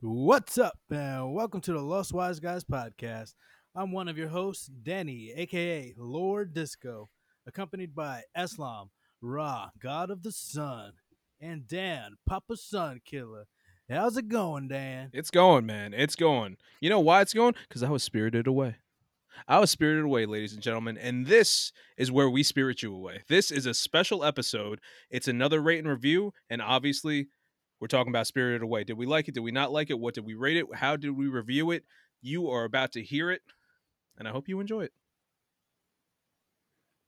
What's up, and welcome to the Lost Wise Guys podcast. I'm one of your hosts, Danny, aka Lord Disco, accompanied by Eslam, Ra, God of the Sun, and Dan, Papa Sun Killer. How's it going, Dan? It's going, man. It's going. You know why it's going? Because I was spirited away. I was spirited away, ladies and gentlemen. And this is where we spirit you away. This is a special episode. It's another rate and review. And obviously, we're talking about Spirited Away. Did we like it? Did we not like it? What did we rate it? How did we review it? You are about to hear it. And I hope you enjoy it.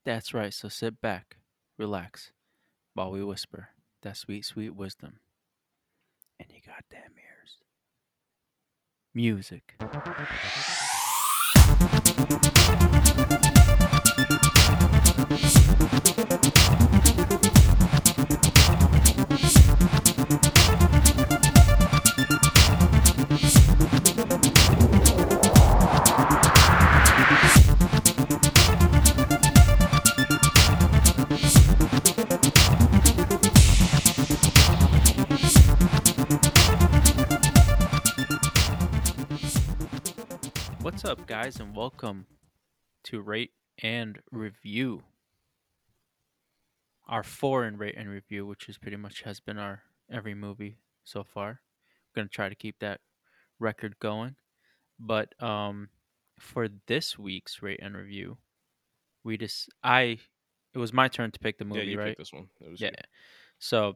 That's right. So sit back, relax, while we whisper that sweet, sweet wisdom in your goddamn ears. Music. What's up, guys, and welcome to Rate and Review. Our foreign rate and review, which is pretty much has been our every movie so far. I'm gonna try to keep that record going. But um for this week's rate and review, we just I it was my turn to pick the movie, yeah, you right? picked this one. It was Yeah. you. So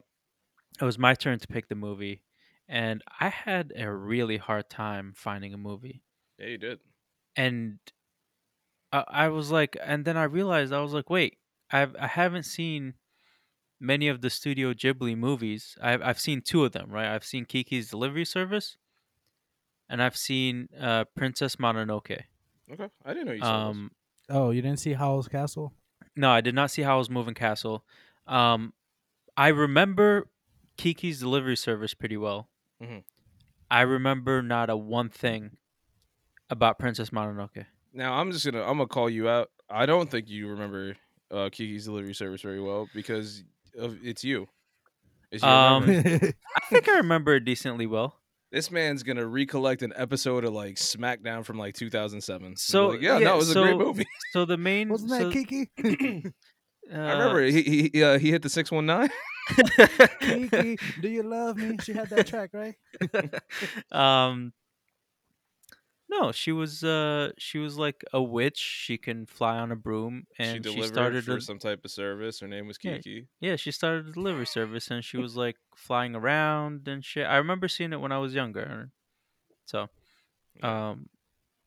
it was my turn to pick the movie, and I had a really hard time finding a movie. Yeah, you did. And I, I was like, and then I realized I was like, wait, I've I haven't seen many of the Studio Ghibli movies. I've I've seen two of them, right? I've seen Kiki's Delivery Service, and I've seen uh, Princess Mononoke. Okay. I didn't know you saw Um, Oh, you didn't see Howl's Castle? No, I did not see Howl's Moving Castle. Um, I remember Kiki's Delivery Service pretty well. Mhm. I remember not a one thing about Princess Mononoke. Now, I'm just going to I'm going to call you out. I don't think you remember uh, Kiki's Delivery Service very well because of, it's you. It's your Um. I think I remember it decently well. This man's gonna recollect an episode of like SmackDown from like 2007. So, like, yeah, yeah, no, it was a great so- movie. So the main, Wasn't that so, Kiki? uh, I remember he he uh, he hit the six one nine. Kiki, do you love me? She had that track, right? um, no, she was uh she was like a witch. She can fly on a broom, She and she, delivered started for a, some type of service. Her name was Yeah. Kiki. Yeah, she started a delivery service and she was like flying around and shit. I remember seeing it when I was younger. So, um,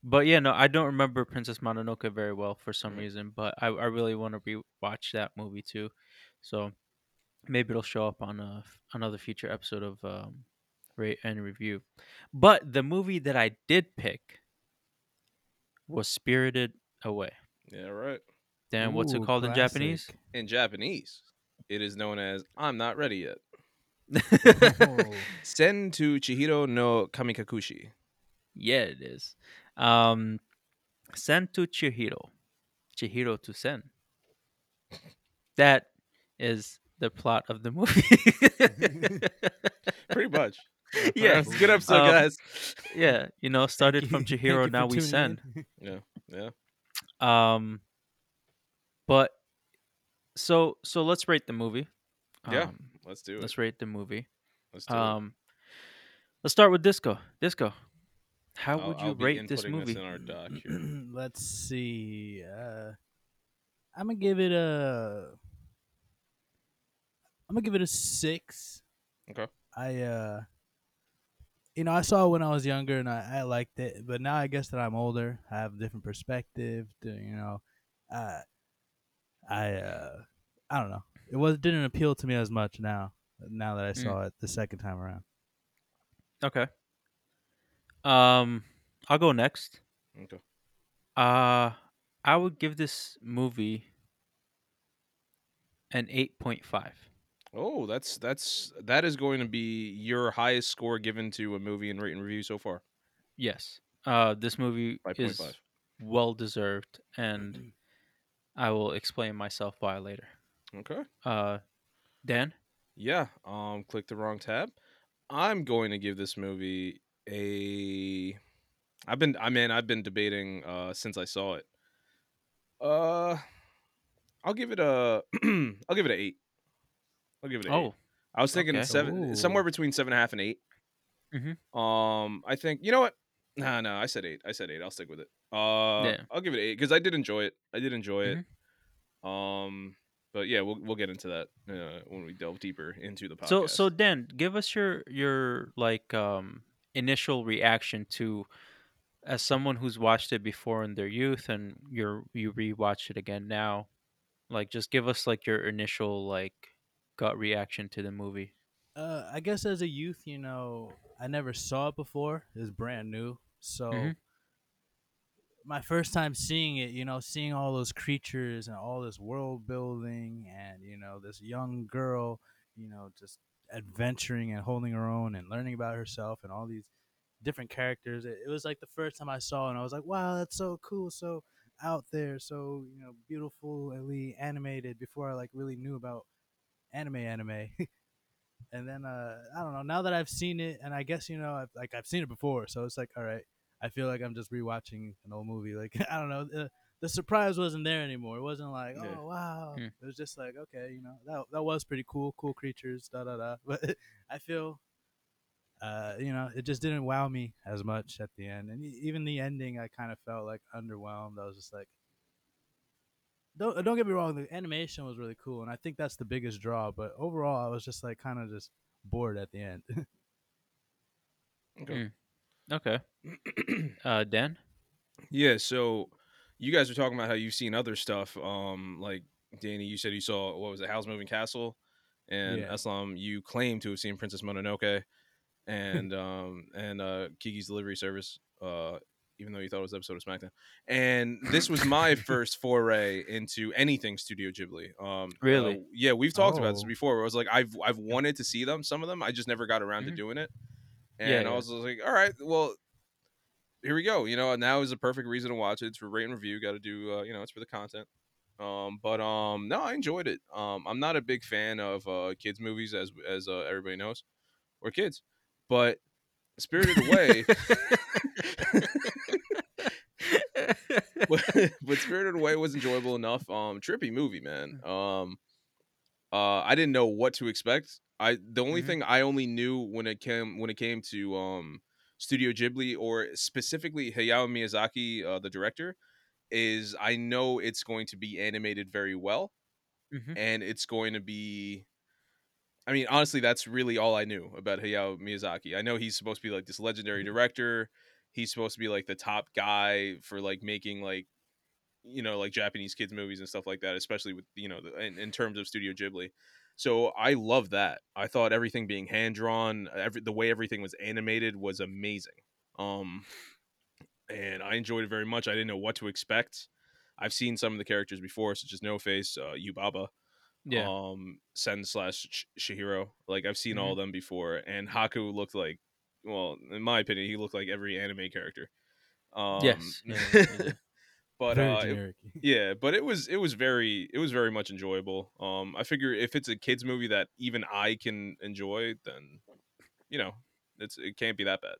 but yeah, no, I don't remember Princess Mononoke very well for some Mhm. reason. But I, I really want to rewatch that movie too. So maybe it'll show up on a, another future episode of um, rate and review. But the movie that I did pick was Spirited Away. Yeah, right. Dan, what's it Ooh, called in Japanese? In Japanese, it is known as "I'm not ready yet." Oh. Sen to Chihiro no Kamikakushi. Yeah, it is. Um, Sen to Chihiro, Chihiro to send. That is the plot of the movie. Pretty much. Yeah. Alright, good episode, Um, guys. yeah, you know, started from Thank Chihiro, you now we send. In. Yeah, yeah. Um, but so so let's rate the movie. Yeah, Um, Let's do it. let's rate the movie. Let's do it. Um, let's start with Disco. Disco, how I'll- would you I'll be rate this inputting movie? in our doc here. Let's see. Uh, I'm gonna give it a. I'm gonna give it a six. Okay. I uh, you know, I saw it when I was younger and I, I liked it, but now I guess that I'm older, I have a different perspective. To, you know, uh, I uh, I don't know. It was didn't appeal to me as much now. Now that I Mm. saw it the second time around. Okay. Um, I'll go next. Okay. Uh, I would give this movie an eight point five. Oh, that's that's that is going to be your highest score given to a movie in rate and review so far. Yes. Uh, this movie Five is five. well deserved, and I will explain myself why later. Okay. Uh, Dan. Yeah. Um. Click the wrong tab. I'm going to give this movie a. I've been. I mean, I've been debating uh since I saw it. Uh, I'll give it a. I'll give it an eight. I'll give it an eight. Oh, I was thinking okay. seven, Ooh. somewhere between seven and a half and 8 Mhm. Um, I think you know what? Nah, no, I said eight. I said eight. I'll stick with it. Uh, Yeah. I'll give it eight because I did enjoy it. I did enjoy Mhm. it. Um, but yeah, we'll we'll get into that uh, when we delve deeper into the podcast. so so Dan, give us your your like um initial reaction to as someone who's watched it before in their youth and you're you rewatch it again now. Like, just give us like your initial like gut reaction to the movie. Uh, I guess as a youth, you know, I never saw it before. It was brand new, so Mhm. my first time seeing it, you know, seeing all those creatures and all this world building, and you know, this young girl, you know, just adventuring and holding her own and learning about herself and all these different characters. It, it was like the first time I saw, it, and I was like, wow, that's so cool, so out there, so you know, beautifully animated. Before I like really knew about anime, anime. and then uh I don't know. Now that I've seen it, and I guess you know, I've, like I've seen it before, so it's like, all right. I feel like I'm just rewatching an old movie. Like I don't know, the, the surprise wasn't there anymore. It wasn't like, Yeah. oh wow. Hmm. It was just like, okay, you know, that that was pretty cool, cool creatures, da da da. But I feel, uh, you know, it just didn't wow me as much at the end, and even the ending, I kind of felt like underwhelmed. I was just like, don't don't get me wrong, the animation was really cool, and I think that's the biggest draw. But overall, I was just like kind of just bored at the end. Okay. Okay. Uh, Dan. yeah, so you guys were talking about how you've seen other stuff. Um, like Danny, you said you saw what was it, Howl's Moving Castle, and Yeah. Islam, you claim to have seen Princess Mononoke, and um, and uh, Kiki's Delivery Service. Uh, even though you thought it was an episode of SmackDown, and this was my first foray into anything Studio Ghibli. Um, Really? uh, yeah, we've talked about this Oh. before. Where I was like, I've I've wanted to see them, some of them, I just never got around to Mhm. doing it. And Yeah, I was like, all right, well, here we go. You know, now is a perfect reason to watch it. It's for rate and review. Got to do, uh, you know, it's for the content. Um, but um, no, I enjoyed it. Um, I'm not a big fan of uh kids movies, as as uh, everybody knows, we're kids. But Spirited Away, but, but Spirited Away was enjoyable enough. Um, trippy movie, man. Um, uh, I didn't know what to expect. I the only Mhm. thing I only knew when it came when it came to um Studio Ghibli or specifically Hayao Miyazaki, uh, the director, is I know it's going to be animated very well, Mhm. and it's going to be. I mean, honestly, that's really all I knew about Hayao Miyazaki. I know he's supposed to be like this legendary director. He's supposed to be like the top guy for like making like you know like Japanese kids movies and stuff like that, especially with you know the, in, in terms of Studio Ghibli. So I love that. I thought everything being hand drawn, every the way everything was animated was amazing. Um, and I enjoyed it very much. I didn't know what to expect. I've seen some of the characters before, such as No Face, uh, Yubaba, yeah. um, Sen slash Sh- Shihiro. Like I've seen all of them before, and Haku looked like, well, in my opinion, he looked like every anime character. Um, Yes, yeah, but uh, it- yeah, but it was it was very it was very much enjoyable. Um, I figure if it's a kids movie that even I can enjoy, then you know, it's it can't be that bad.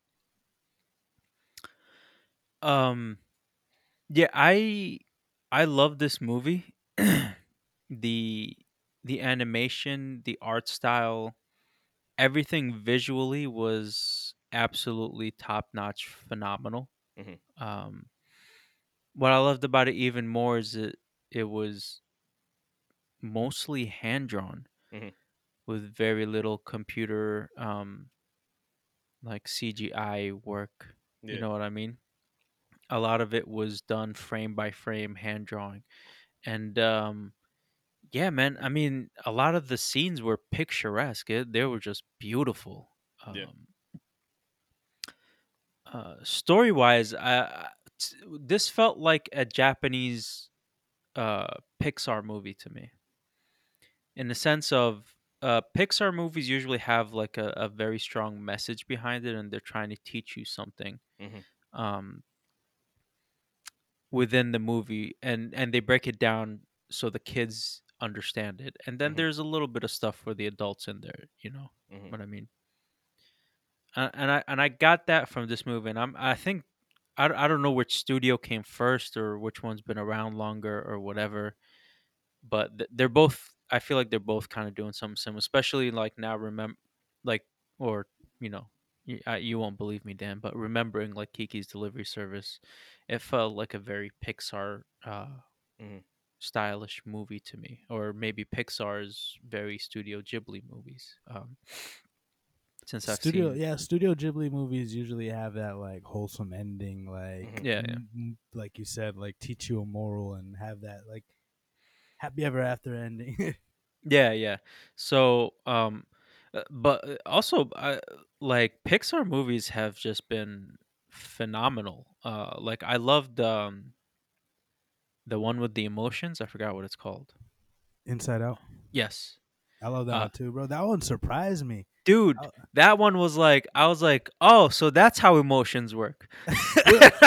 Um, yeah, I I love this movie. the the animation, the art style, everything visually was absolutely top notch, phenomenal. Mhm. Um, what I loved about it even more is it it was mostly hand drawn Mhm. with very little computer um like CGI work. Yeah. You know what I mean? A lot of it was done frame by frame hand drawing. And um yeah, man, I mean a lot of the scenes were picturesque. It, they were just beautiful. Um Yeah. Uh I- t- this felt like a Japanese uh Pixar movie to me. In the sense of uh Pixar movies usually have like a, a very strong message behind it and they're trying to teach you something. Mhm. Um within the movie and and they break it down so the kids understand it. And then Mhm. there's a little bit of stuff for the adults in there, you know Mhm. what I mean? And I and I got that from this movie. And I'm I think I, I don't know which studio came first or which one's been around longer or whatever, but th- they're both. I feel like they're both kind of doing something similar, especially like now. Remember, like or you know, you, I, you won't believe me, Dan, but remembering like Kiki's Delivery Service, it felt like a very Pixar. Uh, Mhm. stylish movie to me or maybe pixar's very studio ghibli movies um since i've Studio, seen yeah, Studio Ghibli movies usually have that like wholesome ending, like Mhm. Yeah, yeah. m- like you said, like teach you a moral and have that like happy ever after ending. Yeah, yeah. So, um, uh, but uh, also, uh, like Pixar movies have just been phenomenal. Uh, like I loved um the one with the emotions. I forgot what it's called. Inside Out, Yes, I love that Uh, one too, bro. That one surprised me. Dude, Oh. that one was like I was like, oh, so that's how emotions work.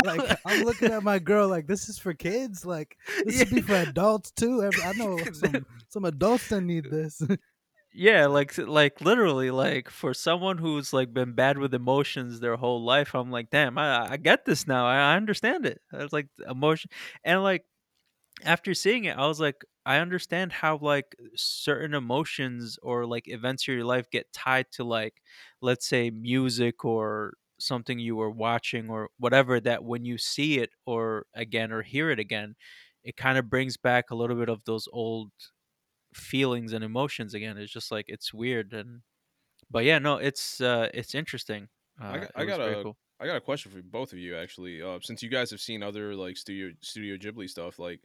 like I'm looking at my girl, like this is for kids. Like this should be for adults too. I know some some adults that need this. Yeah, like like literally like for someone who's like been bad with emotions their whole life, I'm like, damn, I I get this now. I, I understand it. It's like emotion and like after seeing it, I was like, I understand how like certain emotions or like events of your life get tied to like let's say music or something you were watching or whatever that when you see it or again or hear it again, it kind of brings back a little bit of those old feelings and emotions again. It's just like it's weird and but yeah, no, it's uh it's interesting. Uh, I got, I got a cool. I got a question for both of you actually. Uh, since you guys have seen other like studio Studio Ghibli stuff, like,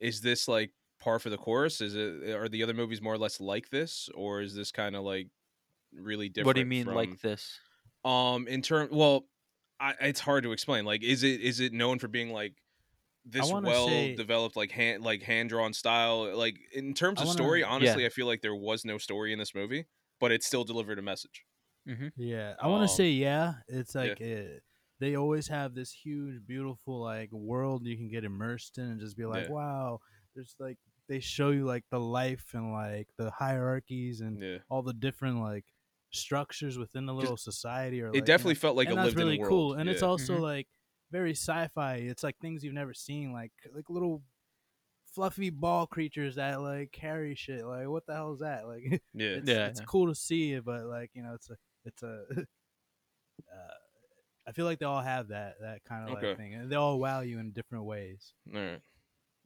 is this like par for the course? Is it are the other movies more or less like this, or is this kind of like really different? What do you mean from, like this? Um, in term, well, I, it's hard to explain. Like, is it is it known for being like this well say- developed, like hand like hand drawn style? Like in terms of wanna- story, Yeah. honestly, I feel like there was no story in this movie, but it still delivered a message. Yeah, I want Um, to say yeah. It's yeah. like uh they always have this huge, beautiful like world you can get immersed in and just be like, Yeah. wow. There's like they show you like the life and like the hierarchies and Yeah, all the different like structures within the little society. Or like, you it definitely know, felt like and a that's lived really in world. cool. And it's Yeah. also Mhm. like very sci-fi. It's like things you've never seen, like like little fluffy ball creatures that like carry shit. Like what the hell is that? Like yeah. it's, Yeah, it's yeah. cool to see it, but like you know, it's a it's a. uh, I feel like they all have that that kind of Okay. like thing, and they all wow you in different ways. All right.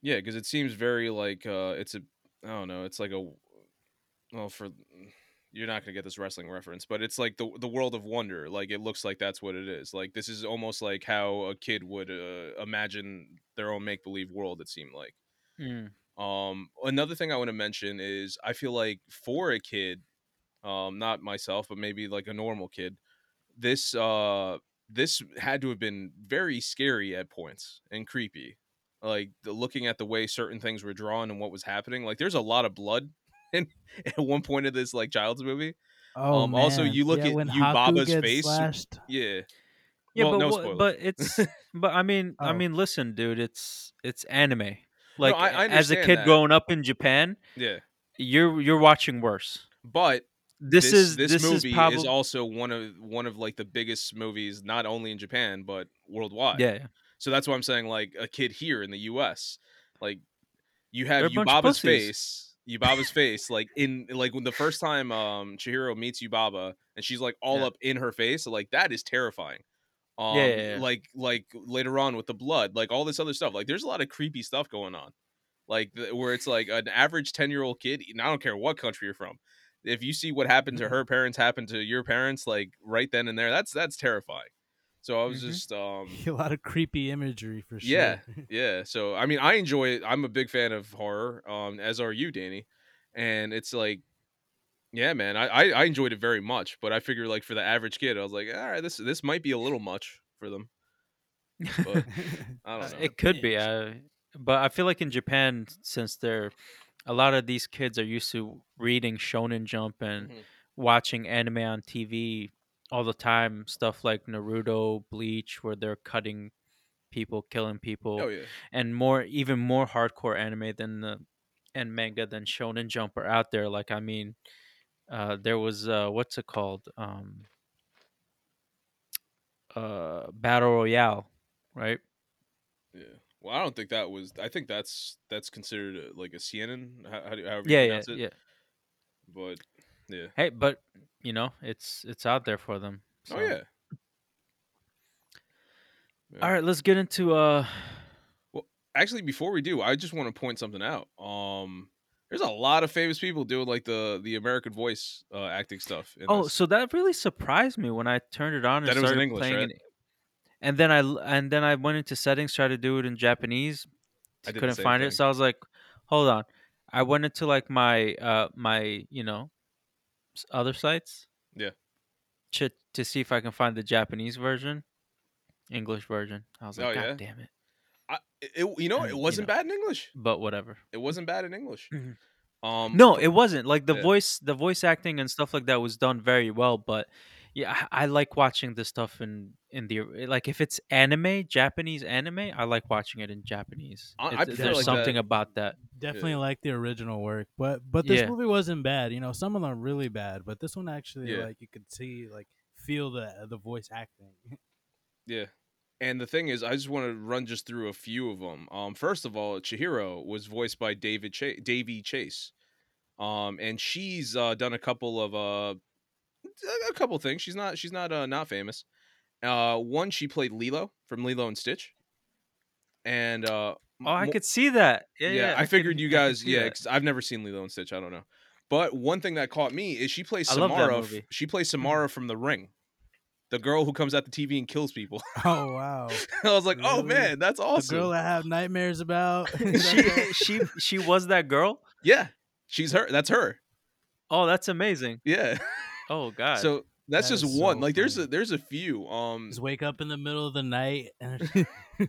Yeah, because it seems very like uh it's a I don't know, it's like a well for you're not gonna get this wrestling reference, but it's like the the world of wonder. Like it looks like that's what it is. Like this is almost like how a kid would uh, imagine their own make believe world. It seemed like. Mm. Um, another thing I want to mention is I feel like for a kid, um, not myself, but maybe like a normal kid, this uh this had to have been very scary at points and creepy. Like the, looking at the way certain things were drawn and what was happening. Like there's a lot of blood in at one point of this like child's movie. Oh Um, also, you look yeah, at when Yu Haku Baba's face. Slashed. Yeah. Yeah, Well, but no spoilers. but it's but I mean I Oh. mean listen, dude, it's it's anime. Like I- I as a kid that. growing up in Japan, Yeah. you're you're watching worse. But This, this, is this, this movie is is, also one of one of like the biggest movies not only in Japan but worldwide. yeah, yeah. So that's why I'm saying like a kid here in the U.S. Like you have a bunch of Yubaba's face, Yubaba's face, like in like when the first time um Chihiro meets Yubaba and she's like all Yeah. up in her face, like that is terrifying. Um, Yeah, yeah, yeah. like like later on with the blood, like all this other stuff. Like there's a lot of creepy stuff going on, like where it's like an average ten year old kid. And I don't care what country you're from. If you see what happened to her parents happen to your parents, like right then and there, that's that's terrifying. So I was Mhm. just um a lot of creepy imagery for sure. Yeah. yeah so i mean i enjoy it i'm a big fan of horror um as are you danny and it's like yeah man I, I i enjoyed it very much but i figure like for the average kid i was like all right this this might be a little much for them But- i Uh, don't know it could be, uh, but I feel like in Japan, since they're a lot of these kids are used to reading Shonen Jump and Mhm. watching anime on TV all the time, stuff like Naruto, Bleach, where they're cutting people, killing people, oh yeah and more, even more hardcore anime than the and manga than Shonen Jump are out there. Like, I mean, uh, there was uh, what's it called? Um, uh battle royale, right? Yeah. Well, I don't think that was. I think that's that's considered uh, like a seinen. How, how do, however you Yeah, yeah, pronounce it. yeah. But yeah. Hey, but you know, it's it's out there for them. Oh yeah. Yeah. All right, let's get into uh Well, Actually, before we do, I just want to point something out. Um, there's a lot of famous people doing like the the American voice uh, acting stuff. In Oh, this. so that really surprised me when I turned it on and That it was in started English, playing right? it. And then I and then I went into settings, tried to do it in Japanese. I couldn't find thing. it, so I was like, "Hold on." I went into like my uh my you know other sites. Yeah. To to see if I can find the Japanese version, English version. I was like, Oh, "God yeah? damn it!" I, it, you know, it wasn't know. bad in English. But whatever. It wasn't bad in English. Mhm. Um, No, it wasn't. Like the yeah. voice, the voice acting and stuff like that was done very well. But yeah, I, I like watching this stuff in in the like if it's anime, Japanese anime, I like watching it in Japanese. I- I It's- prefer there's like something that. about that. Definitely Yeah. like the original work, but but this Yeah. movie wasn't bad. You know, some of them are really bad, but this one actually Yeah. like you could see like feel the the voice acting. Yeah. And the thing is, I just want to run just through a few of them. Um, first of all, Chihiro was voiced by David Chase, Daveigh Chase. Um, and she's uh, done a couple of uh, a couple things. She's not she's not uh, not famous. Uh, one she played Lilo from Lilo and Stitch. And uh, Oh, I mo- could see that. Yeah, yeah, yeah. I figured could- you guys, yeah, because I've never seen Lilo and Stitch. I don't know. But one thing that caught me is she plays I love that Samara. f- Mm-hmm. She plays Samara from The Ring, the girl who comes out the TV and kills people. oh wow, I was like, oh man, that's the awesome. girl I have nightmares about. Is that her? she she she was that girl. yeah, she's her. That's her. Oh, that's amazing. Yeah. Oh God. so that's That just one. so like there's a there's a few. Um, Just wake up in the middle of the night and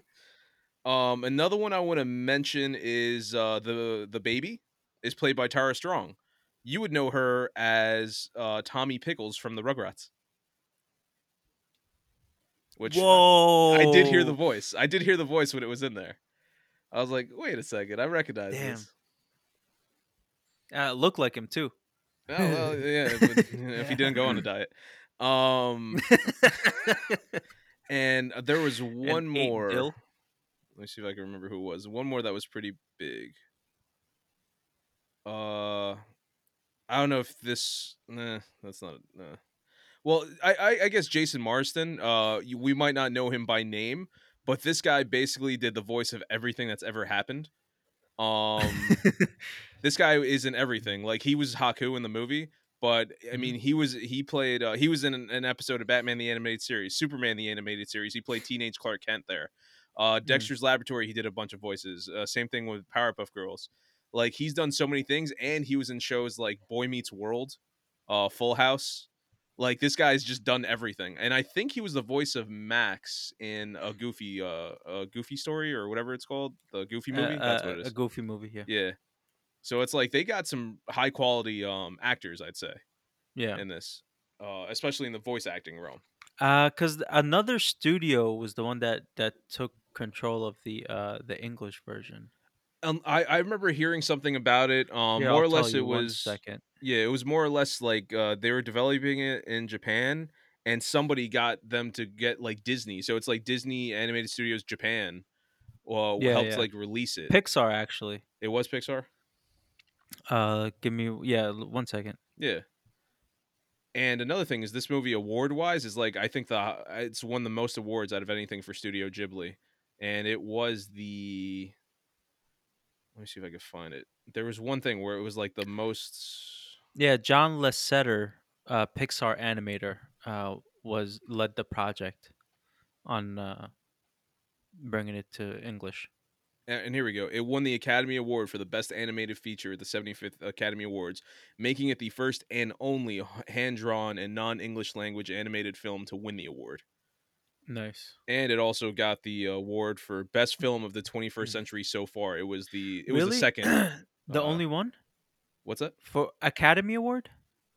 um, another one I want to mention is uh the the baby is played by Tara Strong. You would know her as uh Tommy Pickles from the Rugrats. Which Whoa! I did hear the voice. I did hear the voice when it was in there. I was like, wait a second, I recognize Damn. this. Uh, look like him too. Oh well, yeah. But, if he didn't go on a diet, um, and uh, there was one And ate more. dill. Let me see if I can remember who it was. One more that was pretty big. Uh, I don't know if this. Nah, that's not. Nah. Well, I, I I guess Jason Marsden. Uh, you, we might not know him by name, but this guy basically did the voice of everything that's ever happened. Um, this guy is in everything. Like he was Haku in the movie, but I mean he was he played uh, he was in an, an episode of Batman the animated series, Superman the animated series. He played teenage Clark Kent there. Uh, Dexter's Laboratory, he did a bunch of voices. Uh, same thing with Powerpuff Girls. Like he's done so many things, and he was in shows like Boy Meets World, uh, Full House. Like this guy's just done everything, and I think he was the voice of Max in a Goofy, uh, a Goofy story or whatever it's called, the Goofy movie. Uh, That's uh, what it is. A goofy movie. Yeah. Yeah. So it's like they got some high quality um actors, I'd say, Yeah. in this. Uh especially in the voice acting realm. Uh, cause another studio was the one that that took control of the uh the English version. Um I, I remember hearing something about it. Um Here, more I'll or less it one was second. Yeah, it was more or less like uh they were developing it in Japan and somebody got them to get like Disney. So it's like Disney Animated Studios Japan uh, Yeah, helped yeah. like release it. Pixar actually. it was Pixar? Uh, give me yeah one second. Yeah. And another thing is this movie award wise is like I think the it's won the most awards out of anything for Studio Ghibli, and it was the. Let me see if I can find it. There was one thing where it was like the most. Yeah, John Lasseter, uh, Pixar animator, uh, was led the project on uh, bringing it to English. And and here we go. It won the Academy Award for the Best Animated Feature at the 75th Academy Awards, making it the first and only hand drawn and non English language animated film to win the award. Nice. and it also got the award for best film of the 21st century so far. It was the it was the Really? second. the uh, only one What's that for Academy Award.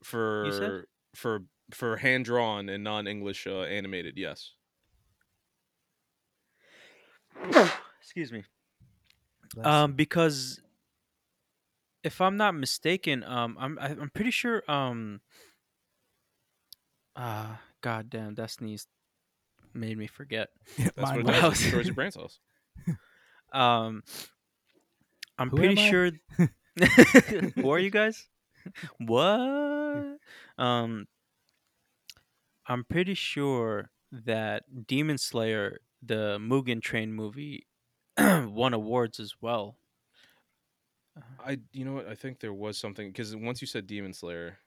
for for for hand drawn and non English uh, animated? Yes. Excuse me. Bless Um, because if I'm not mistaken, um, I'm I- I'm pretty sure um. Ah, god damn, that sneezed. made me forget. That's Mine what it does. Destroys your brain cells. Um, I'm Who pretty sure. Who are you guys? what? Um, I'm pretty sure that Demon Slayer, the Mugen Train movie, won awards as well. I, you know what? I think there was something because once you said Demon Slayer,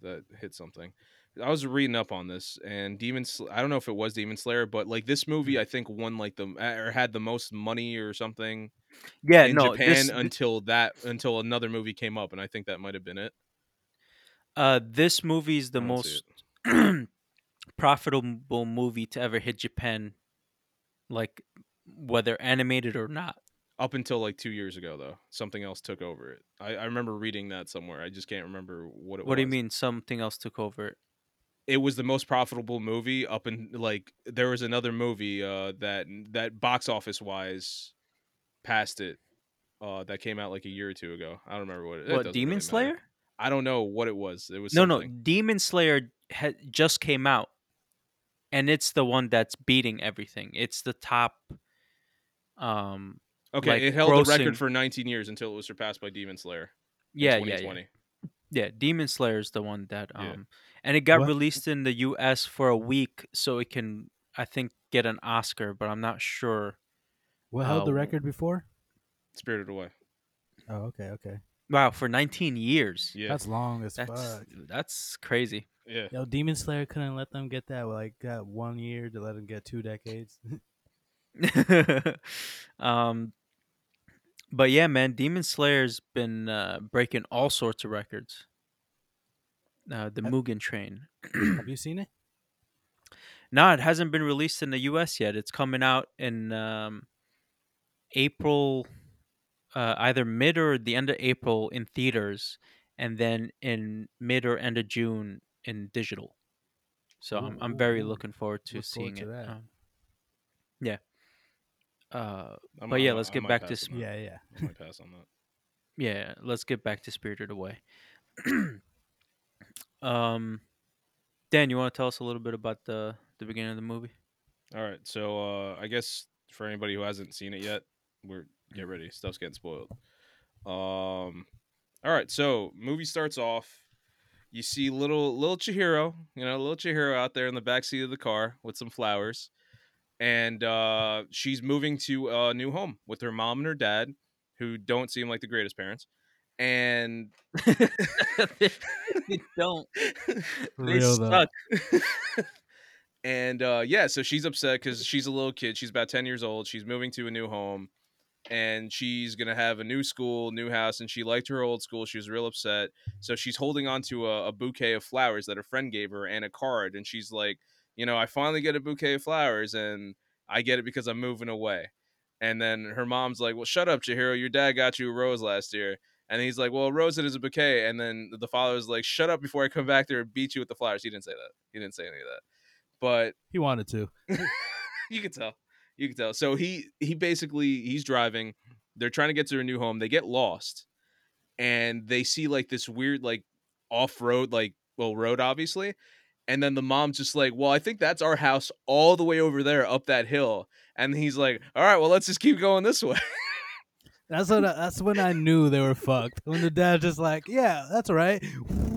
that hit something. I was reading up on this, and Demon. Sl- I don't know if it was Demon Slayer, but like this movie, I think won like the or had the most money or something Yeah, in no, Japan this until that until another movie came up, and I think that might have been it. uh this movie's the I don't see most profitable movie to ever hit Japan, like whether animated or not. Up until like two years ago, though, something else took over it. I, I remember reading that somewhere. I just can't remember what it was. What do you mean? Something else took over it? It was the most profitable movie up in like there was another movie uh that that box office wise passed it uh that came out like a year or two ago i don't remember what it, What Demon really matter. Slayer? i don't know what it was it was No, no. Demon Slayer ha- just came out, and it's the one that's beating everything. It's the top. Um. okay like, it held the record for 19 years until it was surpassed by demon slayer in Yeah, yeah, yeah. 2020 Yeah, Demon Slayer is the one that Yeah. And it got What? released in the US for a week so it can I think get an Oscar, but I'm not sure. What held the Uh, record before? spirited away Oh, okay, okay. Wow, for 19 years. yeah That's long as That's fuck. that's crazy. yeah Yo, Demon Slayer couldn't let them get that like that one year to let them get two decades. um but yeah, man, Demon Slayer's been uh, breaking all sorts of records. Uh, the Have- Mugen Train. Have you seen it? No, it hasn't been released in the U.S. yet. It's coming out in um, April, uh, either mid or the end of April in theaters, and then in mid or end of June in digital. So I'm I'm very Ooh, looking forward to look forward seeing to it. that. Um, yeah. Uh, I'm- But yeah, I- let's get back to sp- Yeah, yeah. I might pass on that yeah. Let's get back to Spirited Away. um, Dan, you want to tell us a little bit about the the beginning of the movie? all right so uh i guess for anybody who hasn't seen it yet we're get ready stuff's getting spoiled um all right so movie starts off you see little little chihiro you know little chihiro out there in the back seat of the car with some flowers and uh she's moving to a new home with her mom and her dad who don't seem like the greatest parents and they don't. They real, suck. and uh yeah so she's upset because she's a little kid she's about 10 years old she's moving to a new home and she's gonna have a new school new house and she liked her old school she was real upset so she's holding on to a, a bouquet of flowers that a friend gave her and a card and she's like you know i finally get a bouquet of flowers and i get it because i'm moving away and then her mom's like well shut up chihiro your dad got you a rose last year and he's like well rose it is a bouquet and then the father was like shut up before i come back there and beat you with the flowers he didn't say that he didn't say any of that but He wanted to. you can tell. You can tell. So he he basically he's driving. They're trying to get to their new home. They get lost, and they see like this weird like off road like well road obviously, and then the mom's just like, well, I think that's our house all the way over there up that hill, and he's like, all right, well, let's just keep going this way. That's when I, that's when I knew they were fucked. When the dad just like, yeah, that's all right.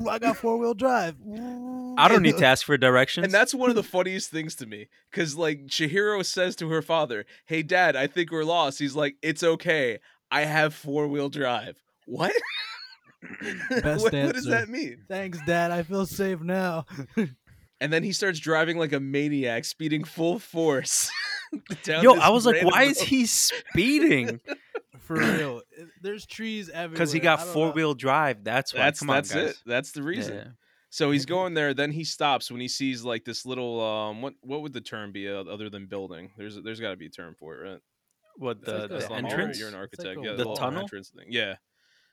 I got four wheel drive. I don't need to ask for directions. And that's one of the funniest things to me. Cause like Chihiro says to her father, Hey dad, I think we're lost. He's like, It's okay. I have four wheel drive. What? Best what, what does that mean? Thanks, Dad. I feel safe now. And then he starts driving like a maniac, speeding full force. down Yo, I was like, random why is he speeding? For real. There's trees everywhere. Because he got four wheel drive. That's why. That's Come on, that's guys. it. That's the reason. Yeah. So he's going there. Then he stops when he sees like this little um. What what would the term be uh, other than building? There's there's got to be a term for it, right? What the, like the a Islam, you're- entrance? You're an It's like architect. a yeah, The whole tunnel? entrance thing. Yeah,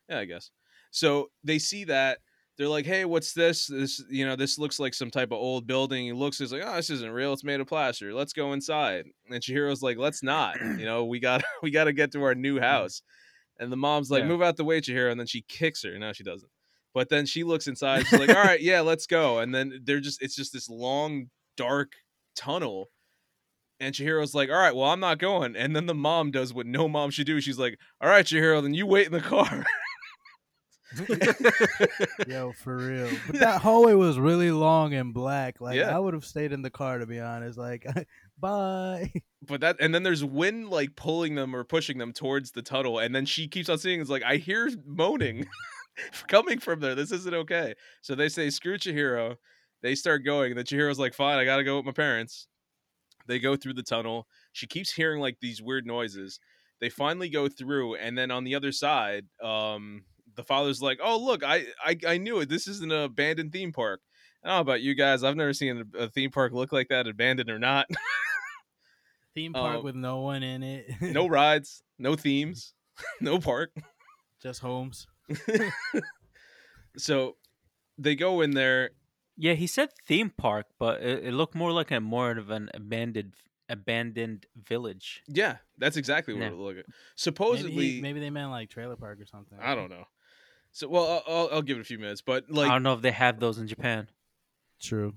yeah, I guess. So they see that they're like, "Hey, what's this? This you know, this looks like some type of old building." He looks, he's like, "Oh, this isn't real. It's made of plaster. Let's go inside." And Chihiro's like, "Let's not. You know, we got we got to get to our new mm. house." And the mom's like, Yeah. "Move out the way, Chihiro," and then she kicks her. No, she doesn't. But then she looks inside. She's like, "All right, yeah, let's go." And then they're just it's just this long, dark tunnel And Chihiro's like, all right, well, I'm not going. And then the mom does what no mom should do. She's like, all right, Chihiro, then you wait in the car. Yo, for real. But that hallway was really long and black. Like Yeah. I would have stayed in the car to be honest. Like, bye. but that and then there's wind like pulling them or pushing them towards the tunnel and then she keeps on seeing it's like i hear moaning coming from there this isn't okay so they say screw chihiro they start going and then chihiro's like fine i gotta go with my parents they go through the tunnel she keeps hearing like these weird noises they finally go through and then on the other side um the father's like oh look i i, I knew it this is an abandoned theme park I don't know about you guys. I've never seen a, a theme park look like that, abandoned or not. Theme park Uh, with no one in it. no rides, no themes, no park. just homes. So they go in there. Yeah, he said theme park, but it, it looked more like a more of an abandoned abandoned village. Yeah, that's exactly what Yeah. it looked like. Maybe, Supposedly, he- maybe they meant like trailer park or something. I don't know. So, well, I'll, I'll, I'll give it a few minutes, but like, I don't know if they have those in Japan. True.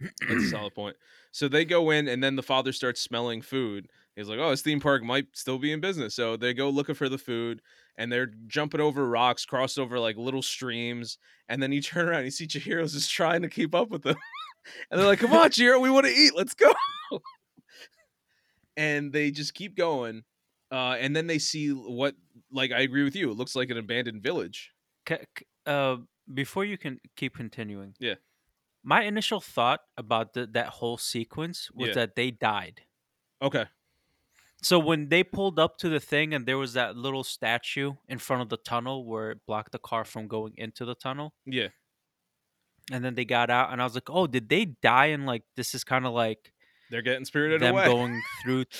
that's a solid point. So they go in, and then the father starts smelling food. He's like, "Oh, this theme park might still be in business." So they go looking for the food, and they're jumping over rocks, cross over like little streams, and then you turn around, and you see Chihiro's just trying to keep up with them, and they're like, "Come on, Chihiro, we want to eat. Let's go." and they just keep going, uh, and then they see what, like, I agree with you. It looks like an abandoned village. C- uh, before you can keep continuing, Yeah. my initial thought about the, that whole sequence was Yeah. that they died. Okay. So when they pulled up to the thing and there was that little statue in front of the tunnel where it blocked the car from going into the tunnel, Yeah. and then they got out, and I was like, "Oh, did they die?" And like, this is kind of like They're getting spirited them away. going through.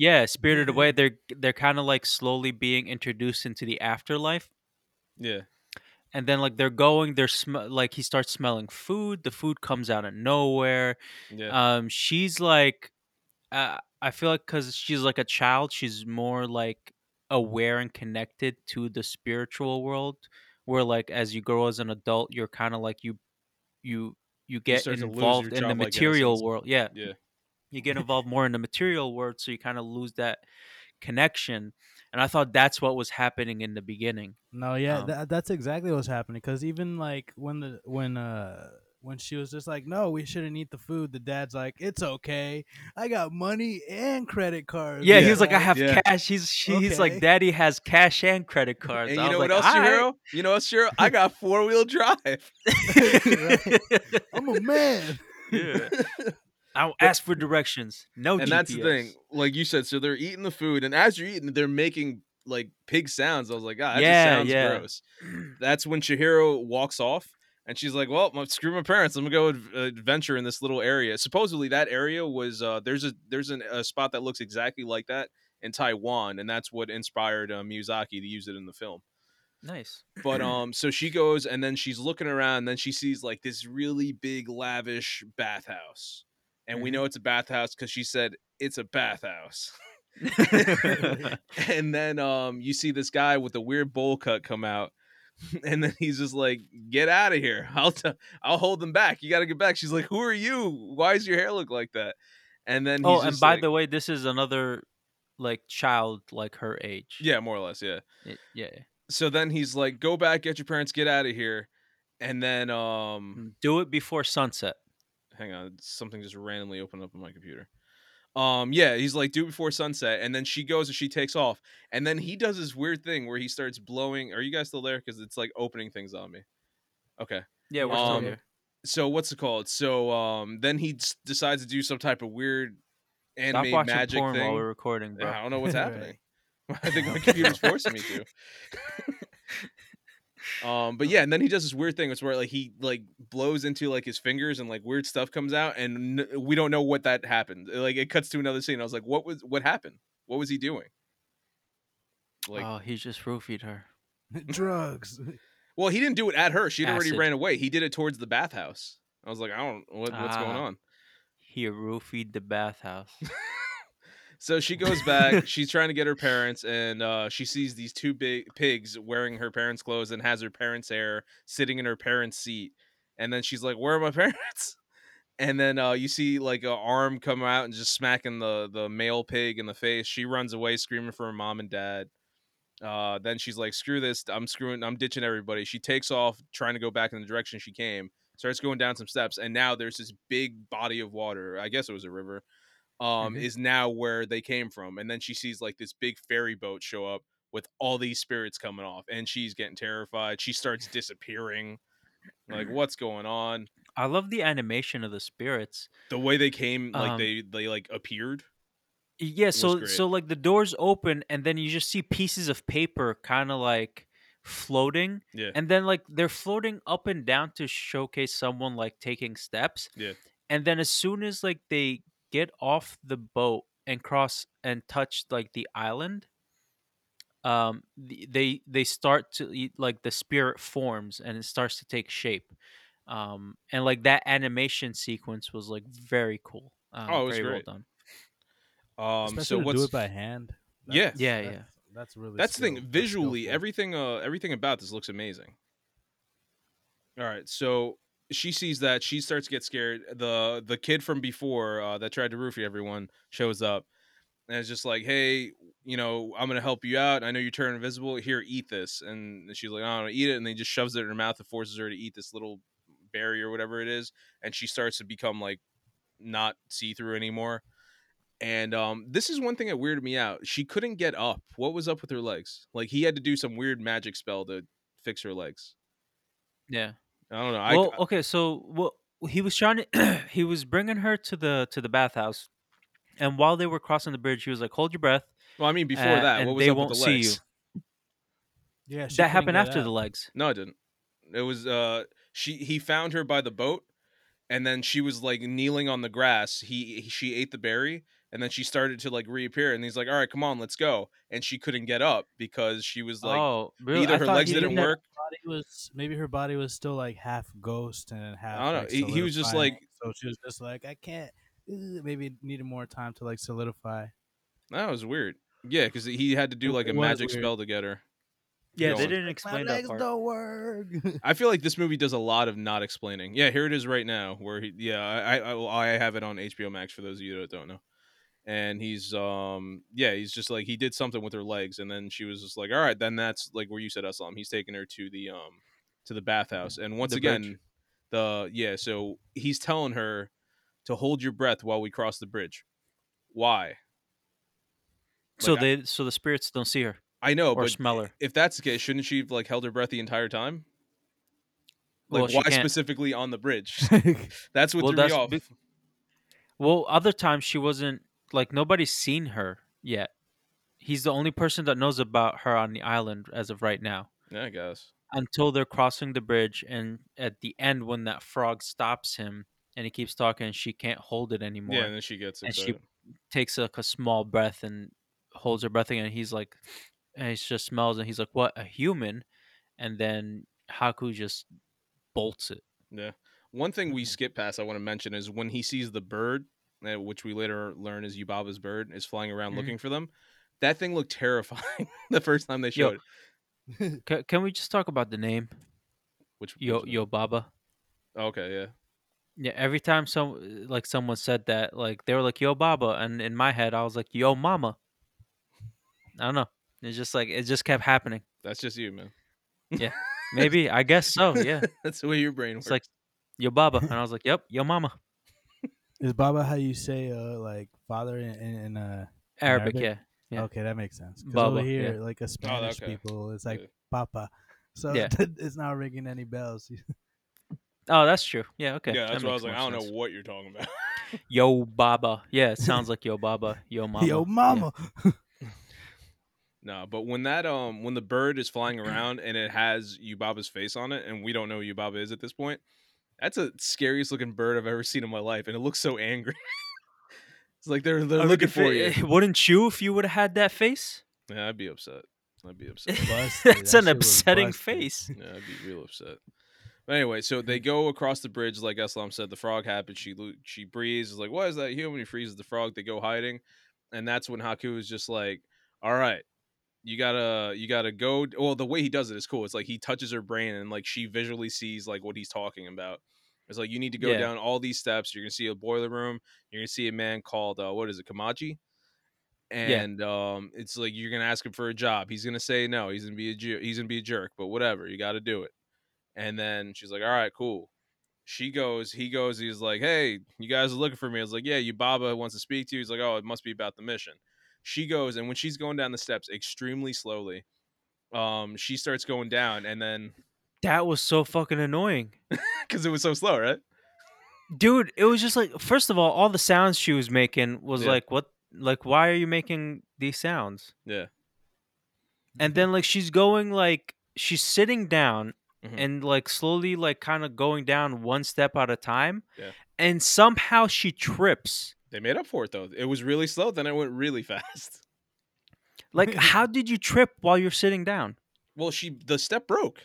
Yeah, spirited away. They're they're kind of like slowly being introduced into the afterlife. yeah. And then like they're going they're sm- like he starts smelling food the food comes out of nowhere Yeah. um she's like uh, i feel like because she's like a child she's more like aware and connected to the spiritual world where like as you grow as an adult you're kind of like you you you get start to lose your involved in the material world yeah yeah. you get involved more in the material world so you kind of lose that connection and i thought that's what was happening in the beginning No, yeah, Um, tha- that's exactly what's happening. Because even like when the when uh when she was just like, "No, we shouldn't eat the food," the dad's like, "It's okay. I got money and credit cards." Yeah, he Yeah. was like, I have Yeah. cash. He's she, he's like, Daddy has cash and credit cards. And you know was what else, like, "All Chihiro? You know what, Chihiro? I got four wheel drive. right." I'm a man. yeah. I'll ask for directions. No, and that's the thing. Like you said, so they're eating the food, and as you're eating, they're making like pig sounds. I was like, ah, that Yeah, just sounds yeah. gross. That's when Chihiro walks off, and she's like, "Well, screw my parents. I'm gonna go adventure in this little area." Supposedly, that area was uh, there's a there's an, a spot that looks exactly like that in Taiwan, and that's what inspired uh, Miyazaki to use it in the film. Nice. But um, so she goes and then she's looking around, and then she sees like this really big, lavish bathhouse, and we Mhm. know it's a bathhouse because she said it's a bathhouse. and then um, you see this guy with the weird bowl cut come out, and then he's just like, "Get out of here! I'll t- I'll hold them back. You got to get back." She's like, "Who are you? Why does your hair look like that?" And then he's oh, and by like- the way, this is another like child like her age. yeah, more or less, yeah. It- yeah. So then he's like, "Go back, get your parents, get out of here," and then um. Do it before sunset. Hang on something just randomly opened up on my computer. Um yeah he's like do it before sunset and then she goes and she takes off and then he does this weird thing where he starts blowing are you guys still there? Because it's like opening things on me. Okay. Yeah, we're still Um, here. so what's it called? So um then he s- decides to do some type of weird Stop anime watching magic porn thing. while we're recording, bro. Yeah, i don't know what's happening. I think my computer's forcing me to Um, but yeah, and then he does this weird thing. It's where like he like blows into like his fingers and like weird stuff comes out, and n- we don't know what that happened. Like it cuts to another scene. I was like, what was what happened? What was he doing? Like, oh, he just roofied her. Drugs. well, he didn't do it at her. She had already ran away. He did it towards the bathhouse. I was like, I don't what, what's going Ah. on. He roofied the bathhouse. So she goes back. she's trying to get her parents, and uh, she sees these two big pigs wearing her parents' clothes and has her parents' hair sitting in her parents' seat. And then she's like, "Where are my parents?" and then uh, you see like a arm come out and just smacking the the male pig in the face. She runs away screaming for her mom and dad. Uh, then she's like, "Screw this! I'm screwing. I'm ditching everybody." She takes off, trying to go back in the direction she came. Starts going down some steps, and now there's this big body of water. I guess it was a river. Um, Mhm. is now where they came from, and then she sees like this big ferry boat show up with all these spirits coming off, and she's getting terrified. She starts disappearing. Like, what's going on? I love the animation of the spirits. The way they came, like Um, they they like appeared. Yeah, so so like the doors open and then you just see pieces of paper kind of like floating Yeah, and then like they're floating up and down to showcase someone like taking steps. yeah. And then as soon as like they get off the boat and cross and touch like the island, um they they start to like the spirit forms and it starts to take shape. Um and like that animation sequence was like very cool. Um, Oh, it was very great. well done. Um, Especially so to what's do it by hand. Yeah. That's- Yeah, that's- yeah. That's really. that's the thing visually everything uh everything about this looks amazing all right so she sees that she starts to get scared the the kid from before uh, that tried to roofie everyone shows up and it's just like hey you know i'm gonna help you out i know you turn invisible here eat this and she's like i don't eat it and then he just shoves it in her mouth and forces her to eat this little berry or whatever it is and she starts to become like not see-through anymore and um, this is one thing that weirded me out. She couldn't get up. What was up with her legs? Like he had to do some weird magic spell to fix her legs. Yeah. I don't know. I well, okay, so well, he was trying to he was bringing her to the to the bathhouse, and while they were crossing the bridge, he was like, "Hold your breath." well, I mean, before uh, that, and what was they up won't with the see legs? you. Yeah, That happened after out. the legs. No, it didn't. It was uh, she he found her by the boat, and then she was like kneeling on the grass. He she ate the berry, and then she started to like reappear, and he's like, "All right, come on, let's go." And she couldn't get up because she was like, oh, really? either her legs didn't did that- work. Body was maybe her body was still like half ghost and half. I don't know. like, He- he was just, like- so she was just like, I can't. Maybe needed more time to like solidify. that was weird. Yeah, because he had to do like a magic weird. spell to get her. Yeah, Go they didn't My explain that legs part. don't work. I feel like this movie does a lot of not explaining. Yeah, here it is right now. Where he, yeah, I, I, I have it on HBO Max for those of you that don't know. And he's, um, yeah, he's just like he did something with her legs, and then she was just like, all right, then that's like where you said Islam. He's taking her to the, um, to the bathhouse, and once The again, bridge. the yeah, so he's telling her to hold your breath while we cross the bridge. Why? So Like, I- they so the spirits don't see her. I know, Or but smell her. if that's the case, shouldn't she have like held her breath the entire time? Like, Well, why specifically on the bridge? That's what Well, threw that's me off. be- Well, other times she wasn't like nobody's seen her yet. He's the only person that knows about her on the island as of right now. yeah, I guess. Until they're crossing the bridge, and at the end, when that frog stops him and he keeps talking, she can't hold it anymore. Yeah, and then she gets and she takes like a small breath and holds her breath again. And he's like, and he just smells, and he's like, "What a human!" And then Haku just bolts it. Yeah. One thing Mm-hmm. we skip past I want to mention is when he sees the bird, which we later learn is Yubaba's bird, is flying around Mhm. looking for them. That thing looked terrifying the first time they Yo, showed it. Ca can we just talk about the name Which Yo which one? Yo Baba? Okay, yeah. Yeah, every time some like someone said that, like they were like Yo Baba, and in my head I was like Yo Mama. I don't know. It's just like it just kept happening. That's just you, man. Yeah, maybe I guess so. Yeah, That's the way your brain works. it's like Yo Baba, and I was like, Yep, Yo Mama. Is Baba how you say uh like father in, in, in uh Arabic, Arabic? yeah. Yeah. Okay, that makes sense. 'Cause Baba, over here, yeah. like a Spanish okay. people, it's like Yeah. Papa. So Yeah. it's not ringing any bells. Oh, that's true. Yeah, okay. yeah, that that's what I was like. I don't sense. know what you're talking about. Yo Baba. Yeah, it sounds like Yo Baba. Yo Mama. Yo, Yeah. mama. no, but when that um when the bird is flying around and it has Yubaba's face on it, and we don't know who Yubaba is at this point, that's the scariest looking bird I've ever seen in my life, and it looks so angry. it's like they're they're I mean, looking for it- you. Eh, wouldn't you if you would have had that face? Yeah, I'd be upset. I'd be upset. Busted. That's That an upsetting face. Yeah, I'd be real upset. But anyway, so they go across the bridge, like Islam said. The frog happens. She lo- she breathes. Is like, what is that human? He freezes the frog. They go hiding, and that's when Haku is just like, all right, you gotta you gotta go. Well, the way he does it is cool. It's like he touches her brain, and like she visually sees like what he's talking about, It's like you need to go Yeah. down all these steps. You're gonna see a boiler room. You're gonna see a man called uh, what is it, Kamaji? And um, it's like you're gonna ask him for a job. He's gonna say no. He's gonna be a jer- he's gonna be a jerk. But whatever, you got to do it. And then she's like, all right, cool. She goes, he goes, he's like, hey, you guys are looking for me. I was like, yeah, Yubaba wants to speak to you. He's like, oh, it must be about the mission. She goes, and when she's going down the steps extremely slowly, um, she starts going down, and then That was so fucking annoying. because it was so slow, right? Dude, it was just like first of all, all the sounds she was making was Yeah. like what like why are you making these sounds? Yeah. And then like she's going like she's sitting down Mhm. and like slowly like kind of going down one step at a time. Yeah. And somehow she trips. They made up for it though. It was really slow, then it went really fast. Like how did you trip while you're sitting down? Well, she the step broke.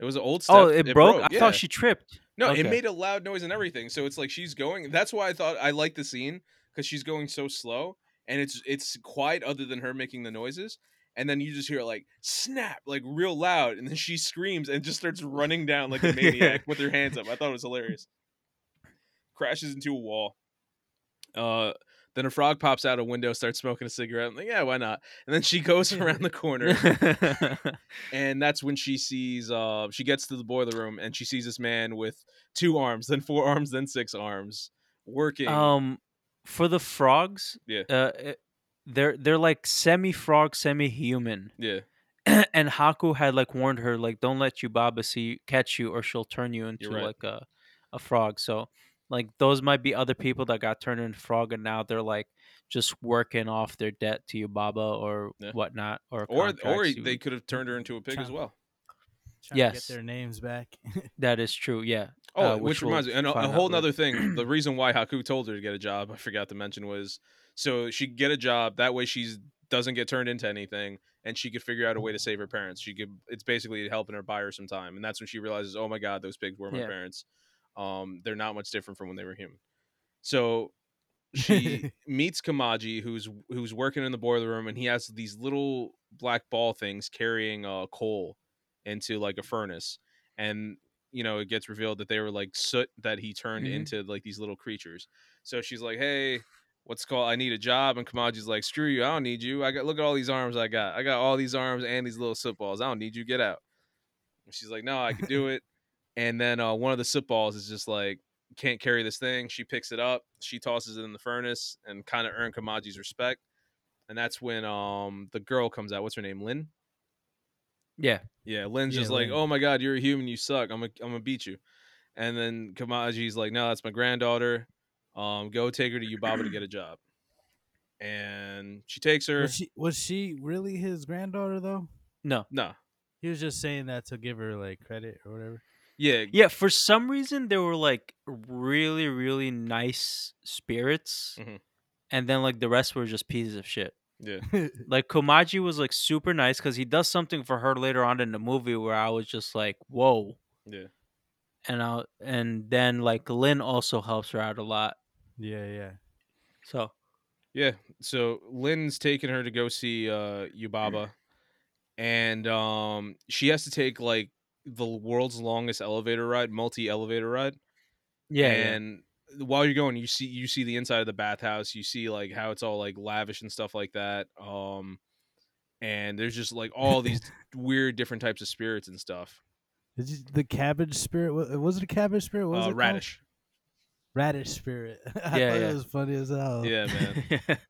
It was an old oh, step. oh, it, broke? I yeah. thought she tripped. No, Okay. it made a loud noise and everything. So it's like she's going. That's why I thought I like the scene because she's going so slow and it's it's quiet other than her making the noises. And then you just hear like snap, like real loud, and then she screams and just starts running down like a maniac with her hands up. I thought it was hilarious. Crashes into a wall. Uh, then a frog pops out a window, starts smoking a cigarette. I'm like, yeah, why not? And then she goes around the corner and that's when she sees uh she gets to the boiler room and she sees this man with two arms then four arms then six arms working um for the frogs, Yeah. uh, they're they're like semi frog, semi human. yeah and Haku had like warned her like don't let Yubaba see catch you or she'll turn you into right. like a a frog. So like those might be other people that got turned into frog and now they're like just working off their debt to Yubaba or Yeah. whatnot or or or contracts you- they could have turned her into a pig as well Trying Yes. to get their names back. that is true. Yeah. oh uh, which, which we'll reminds me and a, a whole later. nother thing the reason why haku told her to get a job i forgot to mention was so she get a job that way she's doesn't get turned into anything and she could figure out a way to save her parents she could it's basically helping her buy her some time and that's when she realizes oh my god those pigs were my Yeah. parents um they're not much different from when they were human so she meets Kamaji, who's who's working in the boiler room, and he has these little black ball things carrying uh, coal into like a furnace, and you know it gets revealed that they were like soot that he turned Mhm. into like these little creatures. So she's like, "Hey, what's called? I need a job," and Kamaji's like, "Screw you, I don't need you. I got look at all these arms I got. I got all these arms and these little soot balls. I don't need you. Get out." And she's like, "No, I can do it." And then uh, one of the soot balls is just like can't carry this thing. She picks it up, she tosses it in the furnace, and kind of earn Kamaji's respect. And that's when um the girl comes out. What's her name? Lin. Yeah. Yeah, Lin's Yeah, just like, "Oh my god, you're a human. You suck. I'm gonna I'm gonna beat you." And then Kamaji's like, "No, that's my granddaughter. Um, go take her to Yubaba to get a job." And she takes her. was she was she really his granddaughter though? No. No, He was just saying that to give her like credit or whatever. Yeah, Yeah, for some reason they were like really, really nice spirits. Mhm. And then like the rest were just pieces of shit. yeah, Like Kamaji was like super nice because he does something for her later on in the movie where I was just like, whoa. yeah. And I and then like Lin also helps her out a lot. yeah, yeah. So Yeah. So Lin's taking her to go see uh Yubaba. And um she has to take like the world's longest elevator ride, multi elevator ride. yeah, yeah. and while you're going, you see you see the inside of the bathhouse, you see like how it's all like lavish and stuff like that. Um and there's just like all these weird different types of spirits and stuff. Is the cabbage spirit? Was it a cabbage spirit? What was Uh it called? radish. Radish spirit. I Yeah, thought yeah. it was funny as hell. Yeah, man.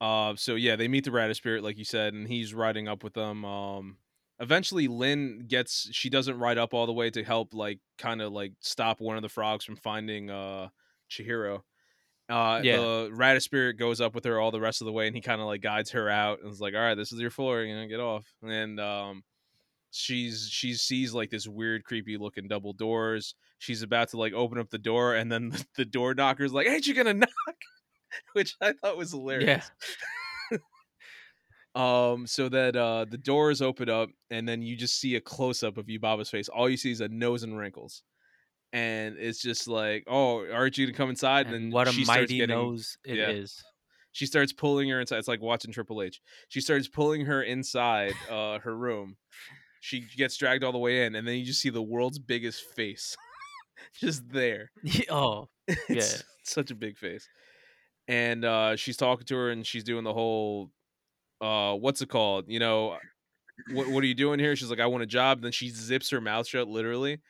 Uh, so yeah, they meet the radish spirit, like you said, and he's riding up with them. Um, eventually, Lin gets she doesn't ride up all the way to help, like kind of like stop one of the frogs from finding uh Chihiro. Uh, Yeah. the radish spirit goes up with her all the rest of the way, and he kind of like guides her out and is like, "All right, this is your floor, you know, get off." And um, she's she sees like this weird, creepy looking double doors. She's about to like open up the door, and then the, the door knocker's like, "Ain't you gonna knock?" Which I thought was hilarious. Um, so that uh the doors open up and then you just see a close up of Yubaba's face. All you see is a nose and wrinkles. And it's just like, oh, aren't you gonna come inside? and then what a mighty getting, nose it is. yeah. She starts pulling her inside. It's like watching Triple H. She starts pulling her inside uh her room. She gets dragged all the way in, and then you just see the world's biggest face. just there. oh, yeah, such a big face. And uh she's talking to her and she's doing the whole uh what's it called? You know, what what are you doing here? She's like, I want a job. Then she zips her mouth shut literally.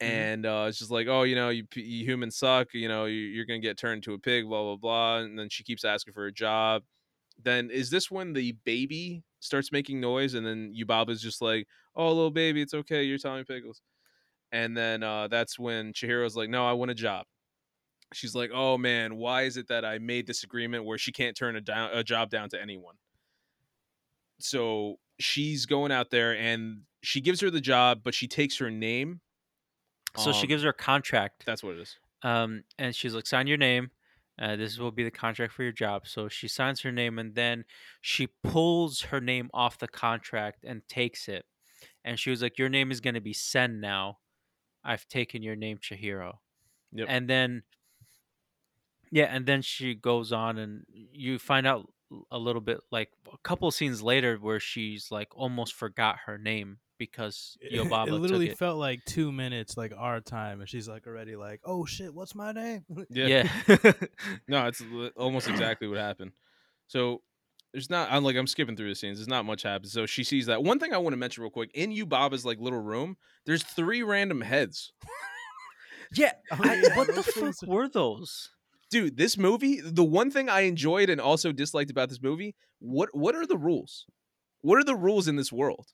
And uh it's just like, oh, you know, you, you humans suck, you know, you, you're gonna get turned into a pig, blah blah blah. And then she keeps asking for a job. Then is this when the baby starts making noise and then Yubaba is just like, Oh little baby, it's okay, you're Tommy Pickles. And then uh that's when Chihiro's like, No, I want a job she's like, "Oh man, why is it that I made this agreement where she can't turn a down a job down to anyone?" So she's going out there and she gives her the job, but she takes her name. so she Um, gives her a contract. That's what it is. um, and she's like, sign your name. Uh, this will be the contract for your job. So she signs her name, and then she pulls her name off the contract and takes it. And she was like, "Your name is going to be Sen now. I've taken your name, Chihiro." Yep. And then, yeah, and then she goes on, and you find out a little bit, like a couple scenes later, where she's like almost forgot her name because Yubaba it literally took it. felt like two minutes, like our time, and she's like already like, "Oh shit, what's my name?" Yeah. yeah. No, it's almost exactly what happened. So there's not. I'm like I'm skipping through the scenes. There's not much happens. So she sees that. One thing I want to mention real quick in Yubaba's like little room. There's three random heads. Yeah, Oh, I- what the fuck were those? Dude, this movie, the one thing I enjoyed and also disliked about this movie, what what are the rules? What are the rules in this world?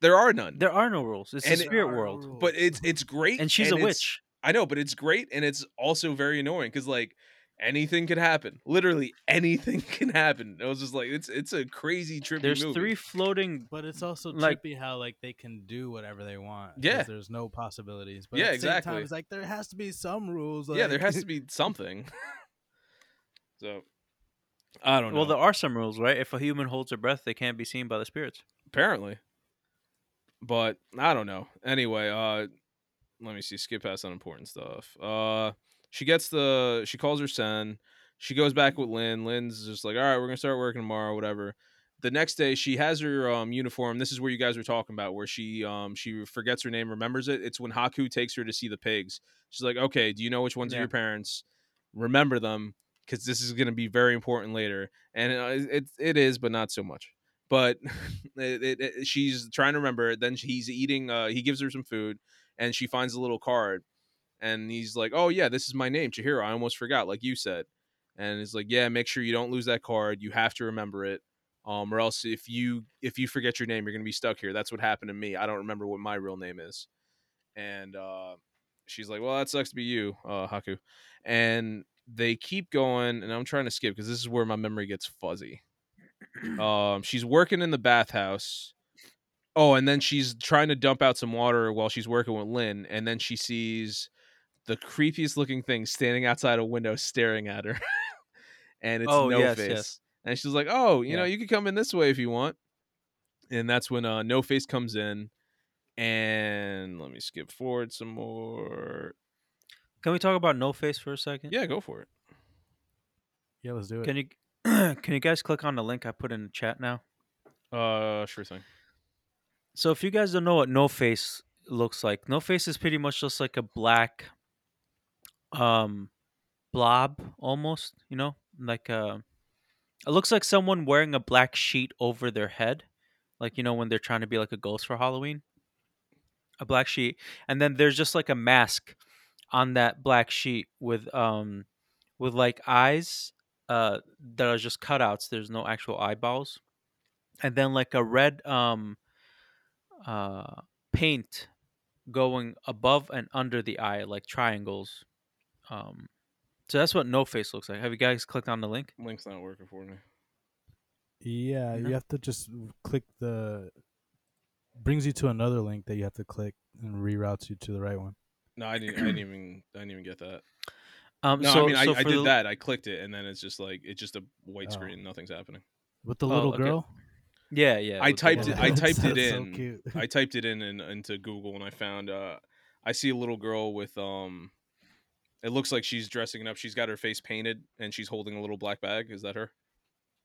There are none. There are no rules. It's And a spirit There no world, but it's it's great and she's a witch. I know, but it's great and it's also very annoying because like anything could happen. Literally anything can happen. I was just like, it's it's a crazy trippy There's movie. three floating. But it's also Like- trippy how like they can do whatever they want. Yeah. there's no possibilities. But Yeah, at the same exactly. time, it's like there has to be some rules. yeah, there has to be something. so I don't know. Well, there are some rules, right? If a human holds their breath, they can't be seen by the spirits. apparently, but I don't know. Anyway, uh, let me see. Skip past unimportant stuff. Uh, she gets the. She calls her son. She goes back with Lin. Lin's just like, all right, we're gonna start working tomorrow, whatever. The next day, she has her um, uniform. This is where you guys were talking about, where she um she forgets her name, remembers it. It's when Haku takes her to see the pigs. She's like, okay, do you know which ones are your parents? Remember them, because this is gonna be very important later. And uh, it it is, but not so much. But it, it, it- she's trying to remember. Then he's eating. Uh, he gives her some food, and she finds a little card, and he's like, "Oh yeah, this is my name, Chihiro. I almost forgot, like you said." And he's like, "Yeah, make sure you don't lose that card. You have to remember it, um, or else if you if you forget your name, you're gonna be stuck here. That's what happened to me. I don't remember what my real name is." And uh, she's like, "Well, that sucks to be you, uh, Haku." And they keep going, and I'm trying to skip because this is where my memory gets fuzzy. Um, she's working in the bathhouse. Oh, and then she's trying to dump out some water while she's working with Lin, and then she sees the creepiest looking thing standing outside a window staring at her. and it's Oh, no yes, face. yes. And she's like, Oh, you know, you could come in this way if you want. And that's when uh no face comes in. And let me skip forward some more. Can we talk about No Face for a second? Yeah, go for it. Yeah, let's do it. Can you can you guys click on the link I put in the chat now? Uh sure thing. So if you guys don't know what No Face looks like, No Face is pretty much just like a black um blob almost, you know? Like uh it looks like someone wearing a black sheet over their head. Like you know when they're trying to be like a ghost for Halloween. A black sheet. And then there's just like a mask on that black sheet with um with like eyes uh that are just cutouts. There's no actual eyeballs. And then like a red um uh paint going above and under the eye like triangles. Um so that's what no face looks like. Have you guys clicked on the link? Link's not working for me. Yeah, No. you have to just click the brings you to another link that you have to click and reroutes you to the right one. No, I didn't I didn't even I didn't even get that. Um No, so, I mean so I, I did the- that. I clicked it and then it's just like it's just a white Oh. screen, nothing's happening. With the Oh, little okay. girl. Yeah, yeah. I typed little it- I girl. typed it That's so in. cute. I typed it in, in into Google and I found uh I see a little girl with um it looks like she's dressing up. She's got her face painted and she's holding a little black bag. Is that her?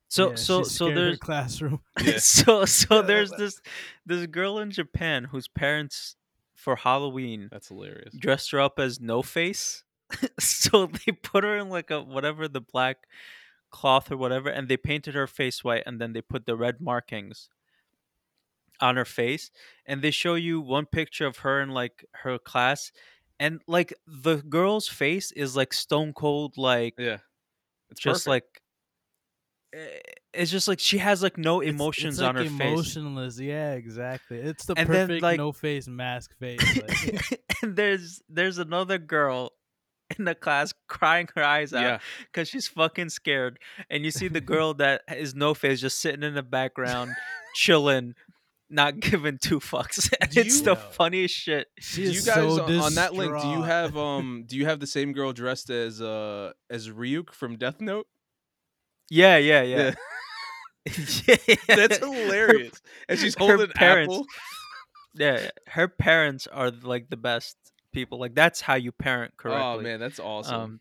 So Yeah, so she so scared her there's classroom. Yeah. so so there's this this girl in Japan whose parents for Halloween That's hilarious. dressed her up as No Face. so they put her in like a whatever the black cloth or whatever, and they painted her face white, and then they put the red markings on her face, and they show you one picture of her in like her class, and like the girl's face is like stone cold, like Yeah, it's just perfect. like eh, it's just like she has like no emotions it's, like on her face. emotionless. Yeah, exactly. It's the And then, perfect like- no face mask face. Like, and there's there's another girl in the class crying her eyes out yeah, because she's fucking scared. And you see the girl that is no face just sitting in the background, chilling, not giving two fucks. It's you- the Yeah. funniest shit. do you guys so on, on that link? Do you have um? Do you have the same girl dressed as uh as Ryuk from Death Note? Yeah, yeah, yeah. yeah. That's Her- hilarious. And she's holding an parents- apple. yeah, her parents are like the best people. Like that's how you parent correctly. Oh man, that's awesome. Um,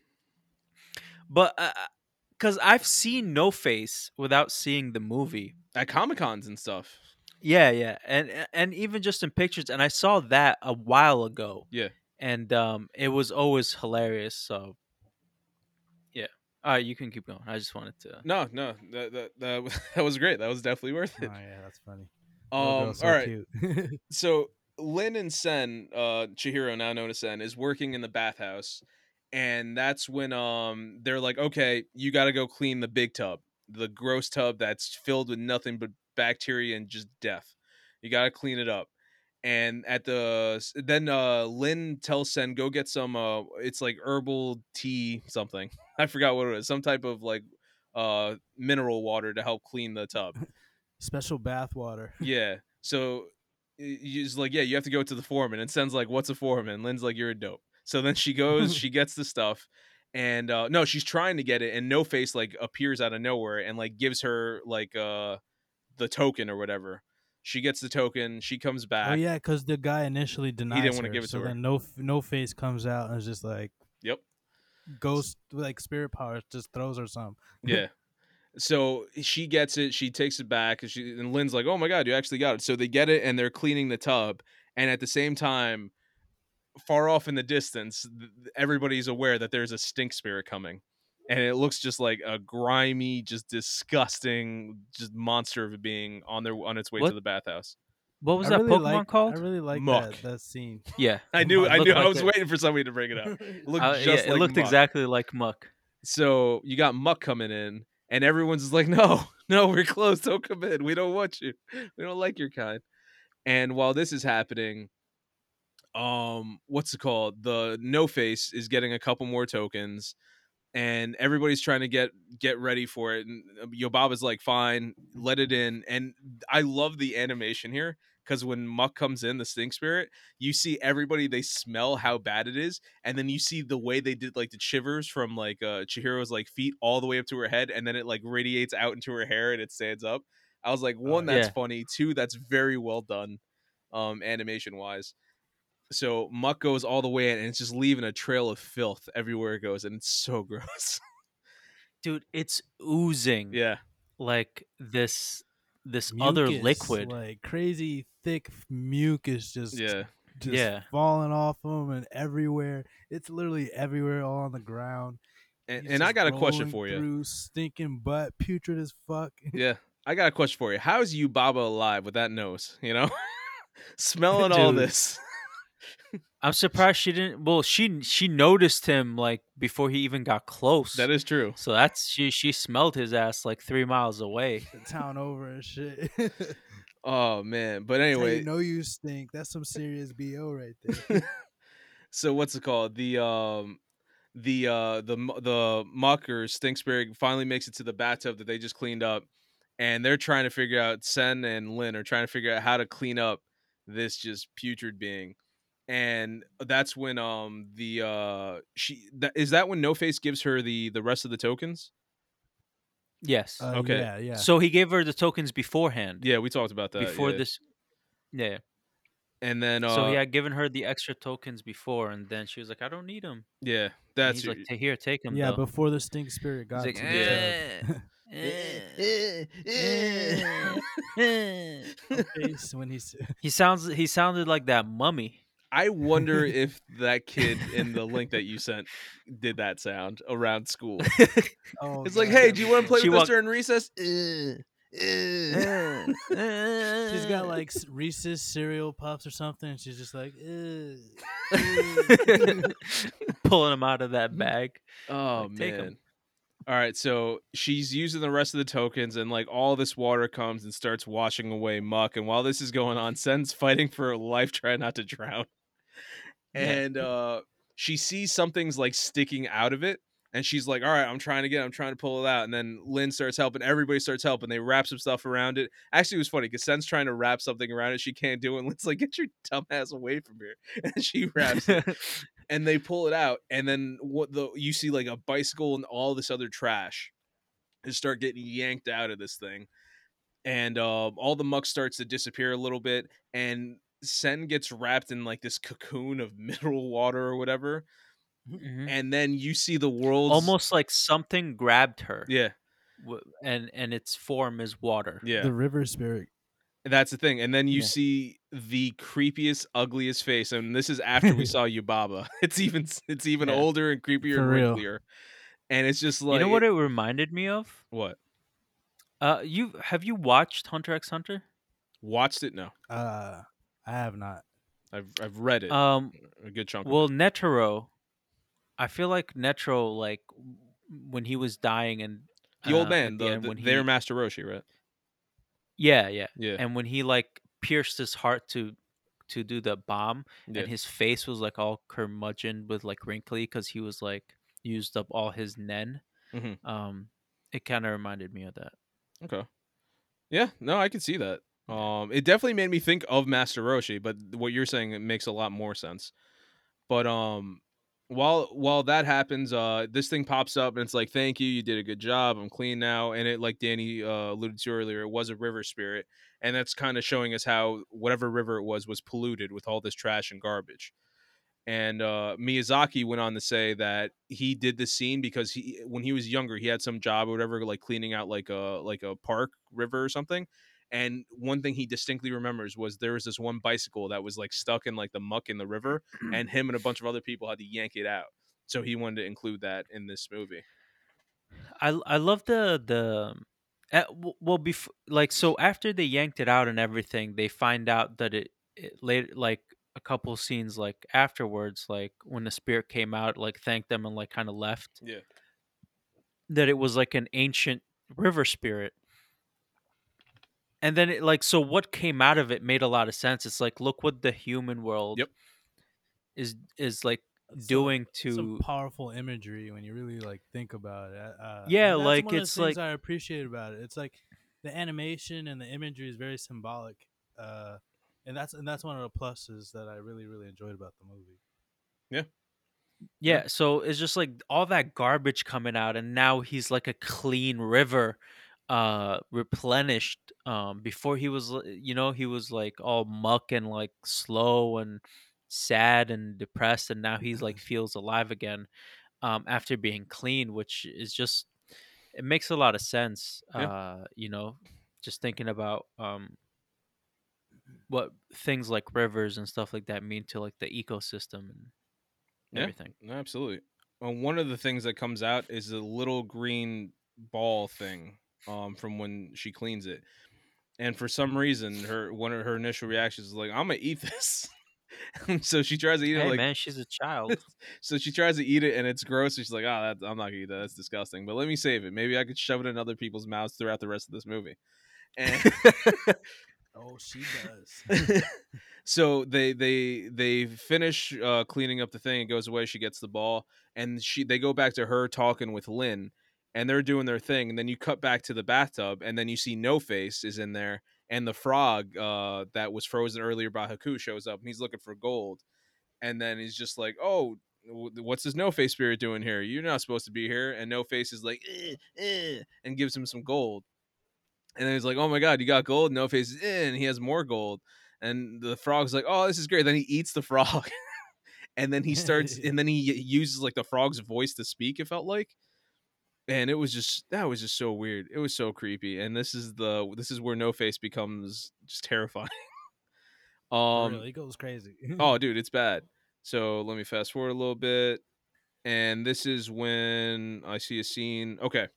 but because I've seen No Face without seeing the movie. At Comic Cons and stuff. Yeah, yeah, and and even just in pictures, and I saw that a while ago. Yeah. and um, it was always hilarious. So, yeah. All right, you can keep going. I just wanted to. No, no, that that that, was- that was great. That was definitely worth it. Oh it. yeah, that's funny. Um, Little all so right. cute. so Lin and Sen, uh, Chihiro, now known as Sen, is working in the bathhouse, and that's when um they're like, okay, you got to go clean the big tub, the gross tub that's filled with nothing but bacteria and just death. You got to clean it up. And at the then uh Lin tells Sen go get some uh it's like herbal tea something. I forgot what it was. Some type of like uh mineral water to help clean the tub. Special bath water. Yeah. So he's like, yeah, you have to go to the foreman. And Sen's like, what's a foreman? Lin's like, you're a dope. So then she goes, she gets the stuff, and uh no, she's trying to get it, and No Face like appears out of nowhere and like gives her like uh the token or whatever. She gets the token. She comes oh, back. Oh yeah, because the guy initially denies wanna give it to so her. then no no face comes out and is just like Yep. ghost like spirit powers just throws her some. Yeah. So she gets it. She takes it back, and she and Lin's like, "Oh my god, you actually got it!" So they get it, and they're cleaning the tub, and at the same time, far off in the distance, everybody's aware that there's a stink spirit coming, and it looks just like a grimy, just disgusting, just monster of a being on their on its way What? to the bathhouse. What was I that really Pokemon like, called? I really like that that scene. yeah, I knew, I looked knew, I was it. waiting for somebody to bring it up. It looked Uh, just yeah, like it looked Muk. exactly like Muk. So you got Muk coming in, and everyone's just like, "No, no, we're closed. Don't come in. We don't want you. We don't like your kind." And while this is happening, um, what's it called? The No Face is getting a couple more tokens, and everybody's trying to get get ready for it. And uh, Yubaba's like, "Fine, let it in." And I love the animation here because when Muk comes in, the Stink Spirit, you see everybody they smell how bad it is, and then you see the way they did like the shivers from like uh Chihiro's like feet all the way up to her head, and then it like radiates out into her hair and it stands up. I was like, one, that's yeah. funny. Two, that's very well done, um, animation wise. So Muk goes all the way in, and it's just leaving a trail of filth everywhere it goes, and it's so gross. Dude, it's oozing yeah, like this this other liquid. like crazy thick mucus, just yeah. just Yeah. falling off him and everywhere. It's literally everywhere, all on the ground. And, and I got a question for you. Through stinking butt, putrid as fuck. Yeah, I got a question for you. How's Yubaba alive with that nose? You know, smelling all this. I'm surprised she didn't. Well, she she noticed him like before he even got close. That is true. so that's she she smelled his ass like three miles away. the town over and shit. Oh man, but anyway, you know you stink. That's some serious bo right there. so what's it called? The um, the uh, the the muckers stink spirit finally makes it to the bathtub that they just cleaned up, and they're trying to figure out. Sen and Lin are trying to figure out how to clean up this just putrid being, and that's when um the uh she that is that when No Face gives her the the rest of the tokens. Yes. Uh, Okay. Yeah, yeah. So he gave her the tokens beforehand. Yeah, we talked about that before yeah. this. Yeah. and then uh, so he had given her the extra tokens before, and then she was like, "I don't need them." yeah, That's that's he's like, "Here, take them." yeah, though. before the stink spirit got like, to "Eh, the eh, eh." tub. face when he's he sounds he sounded like that mummy. I wonder if that kid in the link that you sent did that sound around school. Oh, It's like, hey, do you want to play She with us walked- during recess? Uh, uh. She's got like Reese's cereal puffs or something. And she's just like, pulling him out of that bag. Oh Like, take 'em. man. All right, so she's using the rest of the tokens, and like all this water comes and starts washing away muck. And while this is going on, Sen's fighting for her life, trying not to drown. And uh she sees something's like sticking out of it, and she's like, "All right, I'm trying to get, it, I'm trying to pull it out." And then Lin starts helping. Everybody starts helping. They wrap some stuff around it. Actually, it was funny because Sen's trying to wrap something around it. She can't do it. And Lin's like, "Get your dumb ass away from here!" And she wraps it and they pull it out and then what the you see like a bicycle and all this other trash just start getting yanked out of this thing and um, all the muck starts to disappear a little bit and sen gets wrapped in like this cocoon of mineral water or whatever Mhm. and then you see the world Almost like something grabbed her. yeah and and its form is water. yeah the river spirit. that's the thing and then you Yeah. see the creepiest ugliest face and this is after we saw yubaba it's even it's even Yeah. older and creepier For and real. wrinklier and it's just like you know what it reminded me of? what Uh, you have you watched Hunter x Hunter? watched it no Uh, I have not. I've I've read it Um, a good chunk. of well, Netero, I feel like Netero, like when he was dying and it. the old uh, man, at the, end the, when their he- Master Roshi, right? yeah, yeah, Yeah, and when he like pierced his heart to to do the bomb, yeah, and his face was like all curmudgeon with like wrinkly because he was like used up all his nen. Mhm. Um, it kind of reminded me of that. okay, yeah. No, I can see that. Um, it definitely made me think of Master Roshi, but what you're saying it makes a lot more sense. But um, while while that happens, uh, this thing pops up and it's like, "Thank you, you did a good job. I'm clean now." And it, like Danny uh, alluded to earlier, it was a river spirit, and that's kind of showing us how whatever river it was was polluted with all this trash and garbage. And uh, Miyazaki went on to say that he did this scene because he, when he was younger, he had some job or whatever, like cleaning out like a like a park river or something. And one thing he distinctly remembers was there was this one bicycle that was like stuck in like the muck in the river, and him and a bunch of other people had to yank it out. So he wanted to include that in this movie. I I love the the uh, well before like so after they yanked it out and everything they find out that it, it later like a couple scenes like afterwards like when the spirit came out like thanked them and like kind of left Yeah. that it was like an ancient river spirit and then it like so what came out of it made a lot of sense it's like look what the human world Yep. is is like It's some- doing Some to powerful imagery when you really like think about it. Uh, Yeah, that's like, one of the it's things like- I appreciate about it. It's like the animation and the imagery is very symbolic, uh, and that's and that's one of the pluses that I really really enjoyed about the movie. Yeah. Yeah, so it's just like all that garbage coming out, and now he's like a clean river, uh, replenished. Um, before he was, l- you know, he was like all muck and like slow and sad and depressed, and now he's like feels alive again, um, after being clean, which is just it makes a lot of sense. Yeah. Uh, you know, just thinking about um what things like rivers and stuff like that mean to like the ecosystem and Yeah. everything. No, Absolutely. Well, one of the things that comes out is a little green ball thing um, from when she cleans it. And for some reason, her one of her initial reactions is like, "I'm gonna eat this." so she tries to eat it. Like, man, she's a child. so she tries to eat it, and it's gross. And she's like, "Oh, that, I'm not gonna eat that. That's disgusting." But let me save it. Maybe I could shove it in other people's mouths throughout the rest of this movie. And Oh, she does. so they they they finish uh, cleaning up the thing. It goes away. She gets the ball, and she they go back to her talking with Lin, and they're doing their thing. And then you cut back to the bathtub, and then you see No Face is in there, and the frog uh, that was frozen earlier by Haku shows up, and he's looking for gold. And then he's just like, "Oh, what's this No Face spirit doing here? You're not supposed to be here." And No Face is like, eh, eh, and gives him some gold. And then he's like, "Oh my god, you got gold!" No Face is in, and he has more gold. And the frog's like, "Oh, this is great." Then he eats the frog, and then he starts, and then he uses like the frog's voice to speak. It felt like, and it was just that was just so weird. It was so creepy. And this is the this is where No Face becomes just terrifying. Um, real, he goes crazy. Oh, dude, it's bad. So let me fast forward a little bit. And this is when I see a scene. Okay.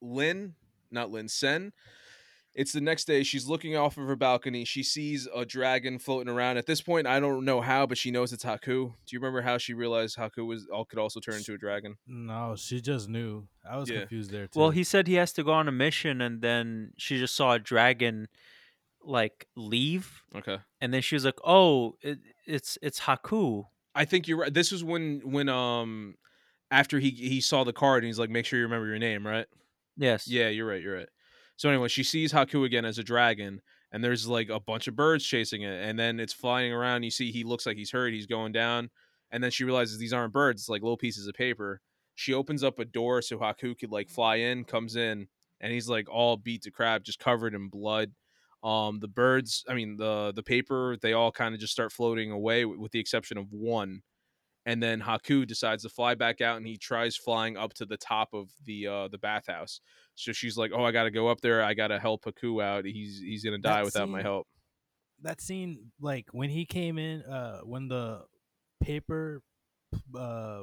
Lin, not Lin, Sen. It's the next day. She's looking off of her balcony. She sees a dragon floating around. At this point, I don't know how, but she knows it's Haku. Do you remember how she realized Haku was all could also turn into a dragon? no, she just knew. I was Yeah. confused there too. Well, he said he has to go on a mission, and then she just saw a dragon like leave, Okay. and then she was like, "Oh, it, it's it's Haku." I think you're right. This was when when um after he he saw the card and he's like, make sure you remember your name, right? Yes. Yeah, you're right. You're right. So anyway, she sees Haku again as a dragon, and there's like a bunch of birds chasing it, and then it's flying around. You see, he looks like he's hurt. He's going down, and then she realizes these aren't birds; it's like little pieces of paper. She opens up a door so Haku could like fly in, comes in, and he's like all beat to crap, just covered in blood. Um, the birds, I mean the the paper, they all kind of just start floating away, with the exception of one. And then Haku decides to fly back out, and he tries flying up to the top of the uh, the bathhouse. So she's like, "Oh, I got to go up there. I got to help Haku out. He's he's gonna die That without my help." that scene, like when he came in, uh, when the paper, uh,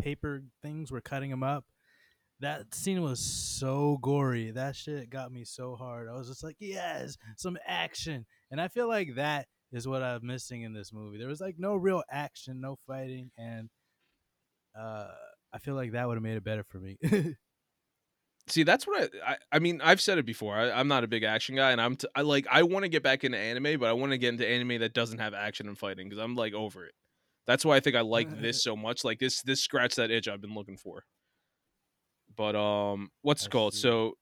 paper things were cutting him up. That scene was so gory. That shit got me so hard. I was just like, yes, some action. And I feel like that is what I'm missing in this movie. There was like no real action, no fighting, and uh, I feel like that would have made it better for me. See, that's what I, I. I mean, I've said it before. I, I'm not a big action guy, and I'm. T- I like. I want to get back into anime, but I want to get into anime that doesn't have action and fighting because I'm like over it. That's why I think I like this so much. Like this, this scratched that itch I've been looking for. But um, what's it called? see. So,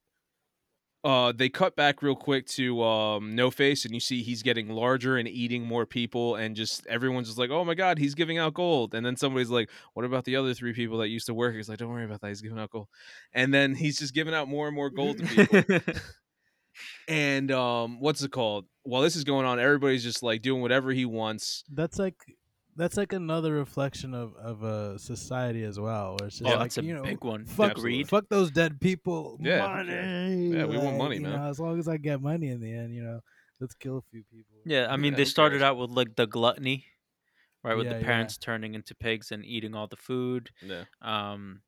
uh, they cut back real quick to um, No Face, and you see he's getting larger and eating more people, and just everyone's just like, "Oh my god, he's giving out gold." And then somebody's like, "What about the other three people that used to work?" He's like, "Don't worry about that. He's giving out gold." And then he's just giving out more and more gold to people. and um, what's it called? While this is going on, everybody's just like doing whatever he wants. that's like that's like another reflection of of a society as well. Where it's just Oh, like that's a you know, big one. Fuck, Greed. fuck those dead people. Yeah, money. Yeah, we want money, man. Know, as long as I get money in the end, you know, let's kill a few people. Yeah, I mean, Yeah, they started cares? out with like the gluttony, right, with Yeah, the yeah. parents turning into pigs and eating all the food. Yeah. Um,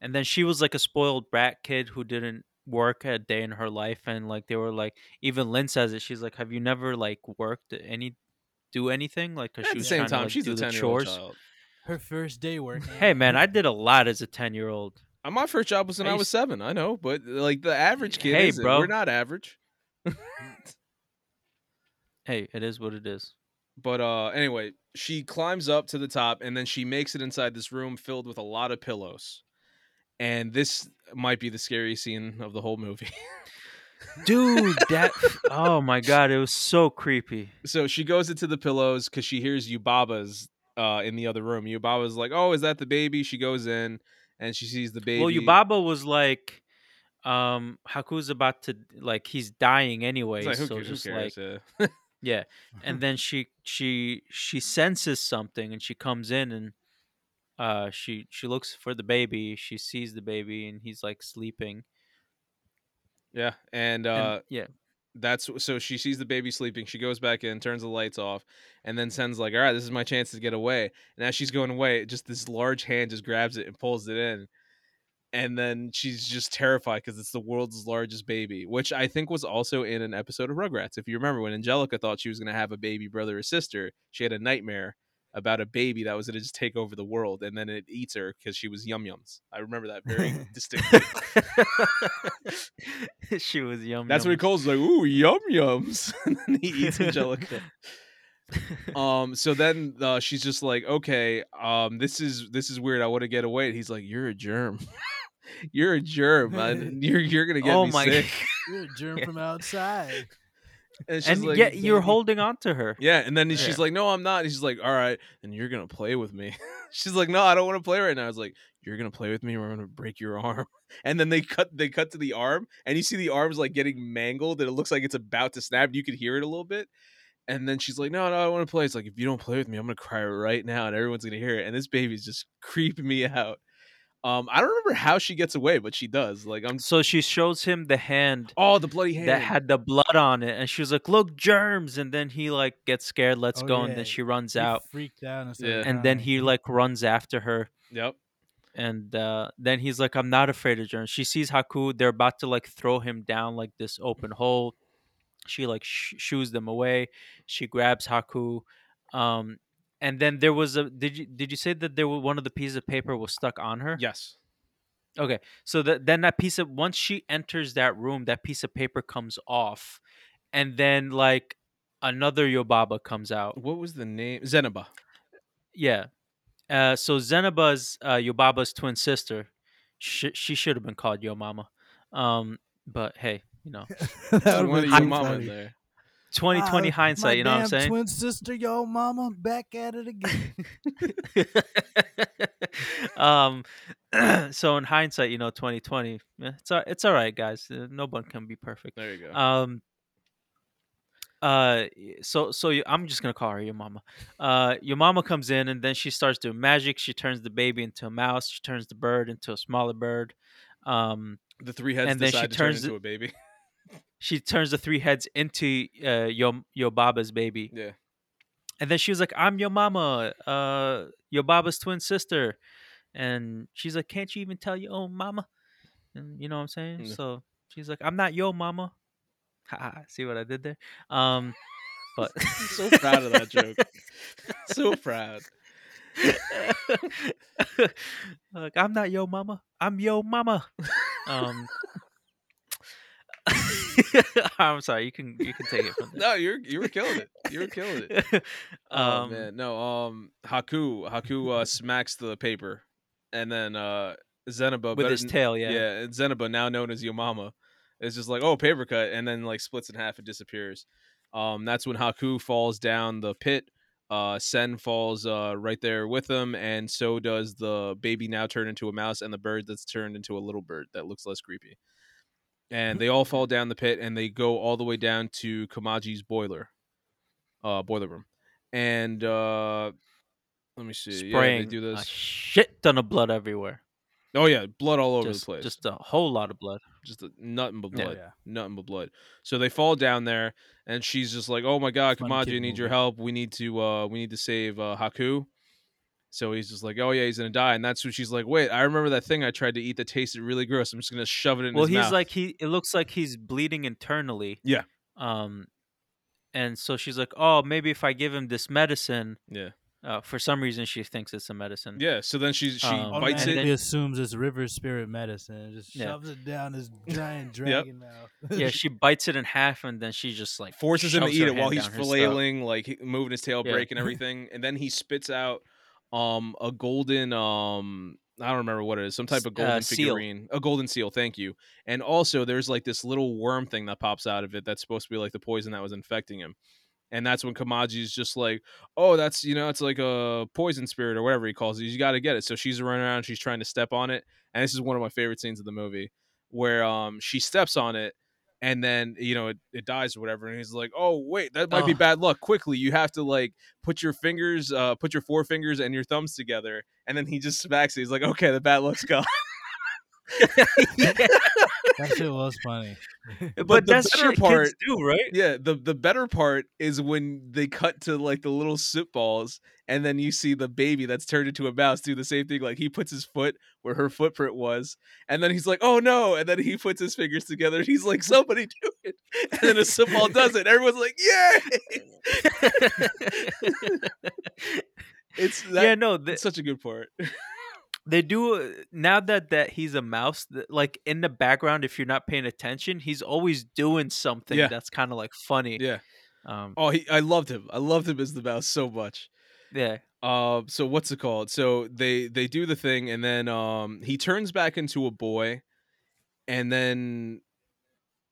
and then she was like a spoiled brat kid who didn't work a day in her life, and like they were like, even Lin says it. She's like, "Have you never like worked any, do anything?" Like, cause At she the same trying to, time, like, she's do a the ten year old chores. child. Her first day working. Hey man, I did a lot as a ten year old. Uh, My first job was when I I was used- seven. I know, but like the average kid, Hey, isn't. bro. we're not average. Hey, it is what it is. But uh anyway, she climbs up to the top and then she makes it inside this room filled with a lot of pillows. And this might be the scariest scene of the whole movie. Dude, that oh my god, it was so creepy. so she goes into the pillows because she hears Yubaba's uh in the other room. Yubaba's like, Oh, is that the baby? She goes in and she sees the baby. Well, Yubaba was like, um, Haku's about to like he's dying anyway, It's like, who, so ca- who just cares? like Yeah. yeah. And then she she she senses something and she comes in and uh she she looks for the baby. She sees the baby and he's like sleeping. Yeah. And uh and, yeah, that's so she sees the baby sleeping. She goes back in, turns the lights off, and then sends like, "All right, this is my chance to get away." And as she's going away, just this large hand just grabs it and pulls it in, and then she's just terrified because it's the world's largest baby, which I think was also in an episode of Rugrats. If you remember, when Angelica thought she was going to have a baby brother or sister, she had a nightmare about a baby that was going to just take over the world, and then it eats her because she was yum yums. I remember that very distinctly. she was yum. That's what he calls like, ooh, yum yums. and then he eats Angelica. um, so then uh, she's just like, okay, um, this is this is weird. I want to get away. And he's like, you're a germ. you're a germ. man. You're you're gonna get oh me my sick. You're a germ Yeah. from outside. And she's and like, yet you're holding on to her. yeah. And then Yeah. she's like, no, I'm not. And she's like, all right, and you're gonna play with me. she's like, no, I don't want to play right now. I was like, you're gonna play with me, or I'm gonna break your arm. And then they cut they cut to the arm, and you see the arm's like getting mangled, and it looks like it's about to snap. You could hear it a little bit. And then she's like, "No, no, I want to play." It's like, if you don't play with me, I'm gonna cry right now, and everyone's gonna hear it. And this baby's just creeping me out. Um, I don't remember how she gets away, but she does. Like I'm. So she shows him the hand Oh, the bloody hand. that had the blood on it, and she was like, "Look, germs!" And then he like gets scared, lets Oh, go, and then she runs He out, freaked out and, Yeah. and then he like runs after her. Yep. and uh, then he's like, "I'm not afraid of germs." She sees Haku; they're about to like throw him down like this open hole. She like sh- shoos them away. She grabs Haku, um, and then there was a. Did you did you say that there was one of the pieces of paper was stuck on her? Yes. Okay, so that then that piece of once she enters that room, that piece of paper comes off, and then like another Yobaba comes out. What was the name? Zeniba. Yeah. Uh, so Zeniba's uh, Yobaba's twin sister. Sh- she should have been called Yo Mama. Um, but hey, you know, that I would've wanted your mama funny. In there. 2020 Ah, hindsight. You know what I'm damn saying? Twin sister, yo mama, back at it again. um, so in hindsight, you know, 2020, eh, it's all, it's all right, guys. Uh, no one can be perfect. There you go. Um. Uh, so so you, I'm just gonna call her your mama. Uh, your mama comes in and then she starts doing magic. She turns the baby into a mouse. She turns the bird into a smaller bird. Um, the three heads and then she decide to turn turns into it- a baby. she turns the three heads into uh your your baba's baby. Yeah. And then she was like, "I'm your mama, uh, your baba's twin sister," and she's like, "Can't you even tell your own mama?" And you know what I'm saying? Yeah. So she's like, "I'm not your mama." Ha ha, See what I did there? Um, but I'm so proud of that joke. so proud. like I'm not your mama. I'm your mama. Um, I'm sorry. You can you can take it from there. No, you're you were killing it. You were killing it. Oh um, man, no. Um, Haku Haku uh, smacks the paper, and then uh Zeniba with his tail, yeah. yeah, and Zeniba, now known as Yomama, is just like, oh, paper cut, and then like splits in half and disappears. Um, that's when Haku falls down the pit. Uh, Sen falls uh right there with him, and so does the baby now turned into a mouse, and the bird that's turned into a little bird that looks less creepy. And they all fall down the pit, and they go all the way down to Kamaji's boiler, uh, boiler room, and uh, let me see, yeah, Spraying they do a this. shit ton of blood everywhere. Oh yeah, blood all over just, the place. Just a whole lot of blood. just a, nothing but blood, Yeah. nothing but blood. So they fall down there, and she's just like, "Oh my god, Kamaji, I need your help. We need to, uh, we need to save uh, Haku." So he's just like, "Oh yeah, he's gonna die," and that's when she's like, "Wait, I remember that thing I tried to eat that tasted really gross. I'm just gonna shove it in Well, his he's mouth." like he. It looks like he's bleeding internally. Yeah. Um, and so she's like, "Oh, maybe if I give him this medicine." "Yeah, Uh, for some reason, she thinks it's a medicine. yeah." So then she she Um, bites and it. then- Automatically assumes it's river spirit medicine and just Yeah. shoves it down his giant dragon mouth. Yeah, she bites it in half, and then she just like forces him to eat it while he's down his flailing, like moving his tail, Yeah. breaking everything, and then he spits out um a golden um I don't remember what it is, some type of golden uh, figurine, a golden seal. Thank you. And also, there's like this little worm thing that pops out of it that's supposed to be like the poison that was infecting him. And that's when Kamaji's just like, oh, that's you know, it's like a poison spirit or whatever he calls it. You got to get it. So she's running around, she's trying to step on it, and this is one of my favorite scenes of the movie where um she steps on it and then you know it, it dies or whatever and he's like oh wait that might be bad luck. Quickly you have to like put your fingers uh put your forefingers and your thumbs together and then he just smacks it. He's like okay the bad luck's gone that shit was funny. but, But the that's better shit part- kids do, right? yeah the the better part is when they cut to like the little soup balls and then you see the baby that's turned into a mouse do the same thing like he puts his foot where her footprint was and then he's like oh no and then he puts his fingers together and he's like somebody do it and then a soup ball does it everyone's like yay it's that, yeah, no, th- it's such a good part they do now that that he's a mouse. Like in the background, if you're not paying attention, he's always doing something Yeah. that's kind of like funny. yeah Um, oh he i loved him i loved him as the mouse so much yeah. uh so what's it called so they they do the thing and then um he turns back into a boy and then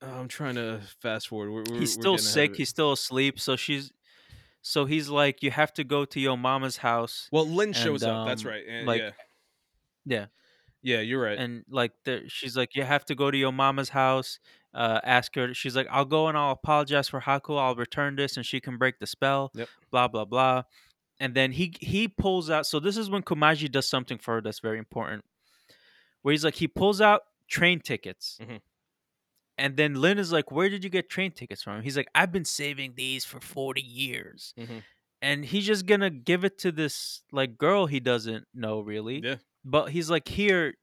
oh, i'm trying to fast forward we're, we're, he's still getting ahead of sick. He's still asleep. So she's, so he's like, you have to go to your mama's house, well Lin shows and, up that's um, right and, like- yeah yeah, yeah you're right and like there, she's like, you have to go to your mama's house. Uh, ask her. She's like, I'll go and I'll apologize for Haku. I'll return this, and she can break the spell. Yep. Blah blah blah. And then he he pulls out. So this is when Kamaji does something for her that's very important. where he's like he pulls out train tickets. Mhm. And then Lin is like, "Where did you get train tickets from?" He's like, "I've been saving these for 40 years." Mhm. And he's just going to give it to this like girl he doesn't know really. Yeah. But he's like, "Here,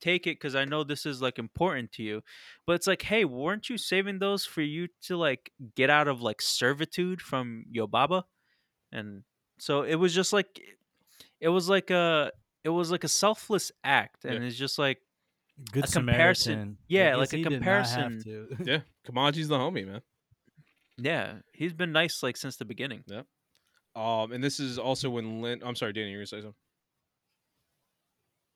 take it cuz I know this is like important to you." But it's like, "Hey, weren't you saving those for you to like get out of like servitude from your baba?" And so it was just like it was like a it was like a selfless act and Yeah. it's just like Good a comparison- Samaritan. yeah, like a he did not have comparison. Yeah, Kamaji's the homie, man. yeah, he's been nice like since the beginning. Yeah um, and this is also when Lin. I'm sorry, Danny, you were gonna say something.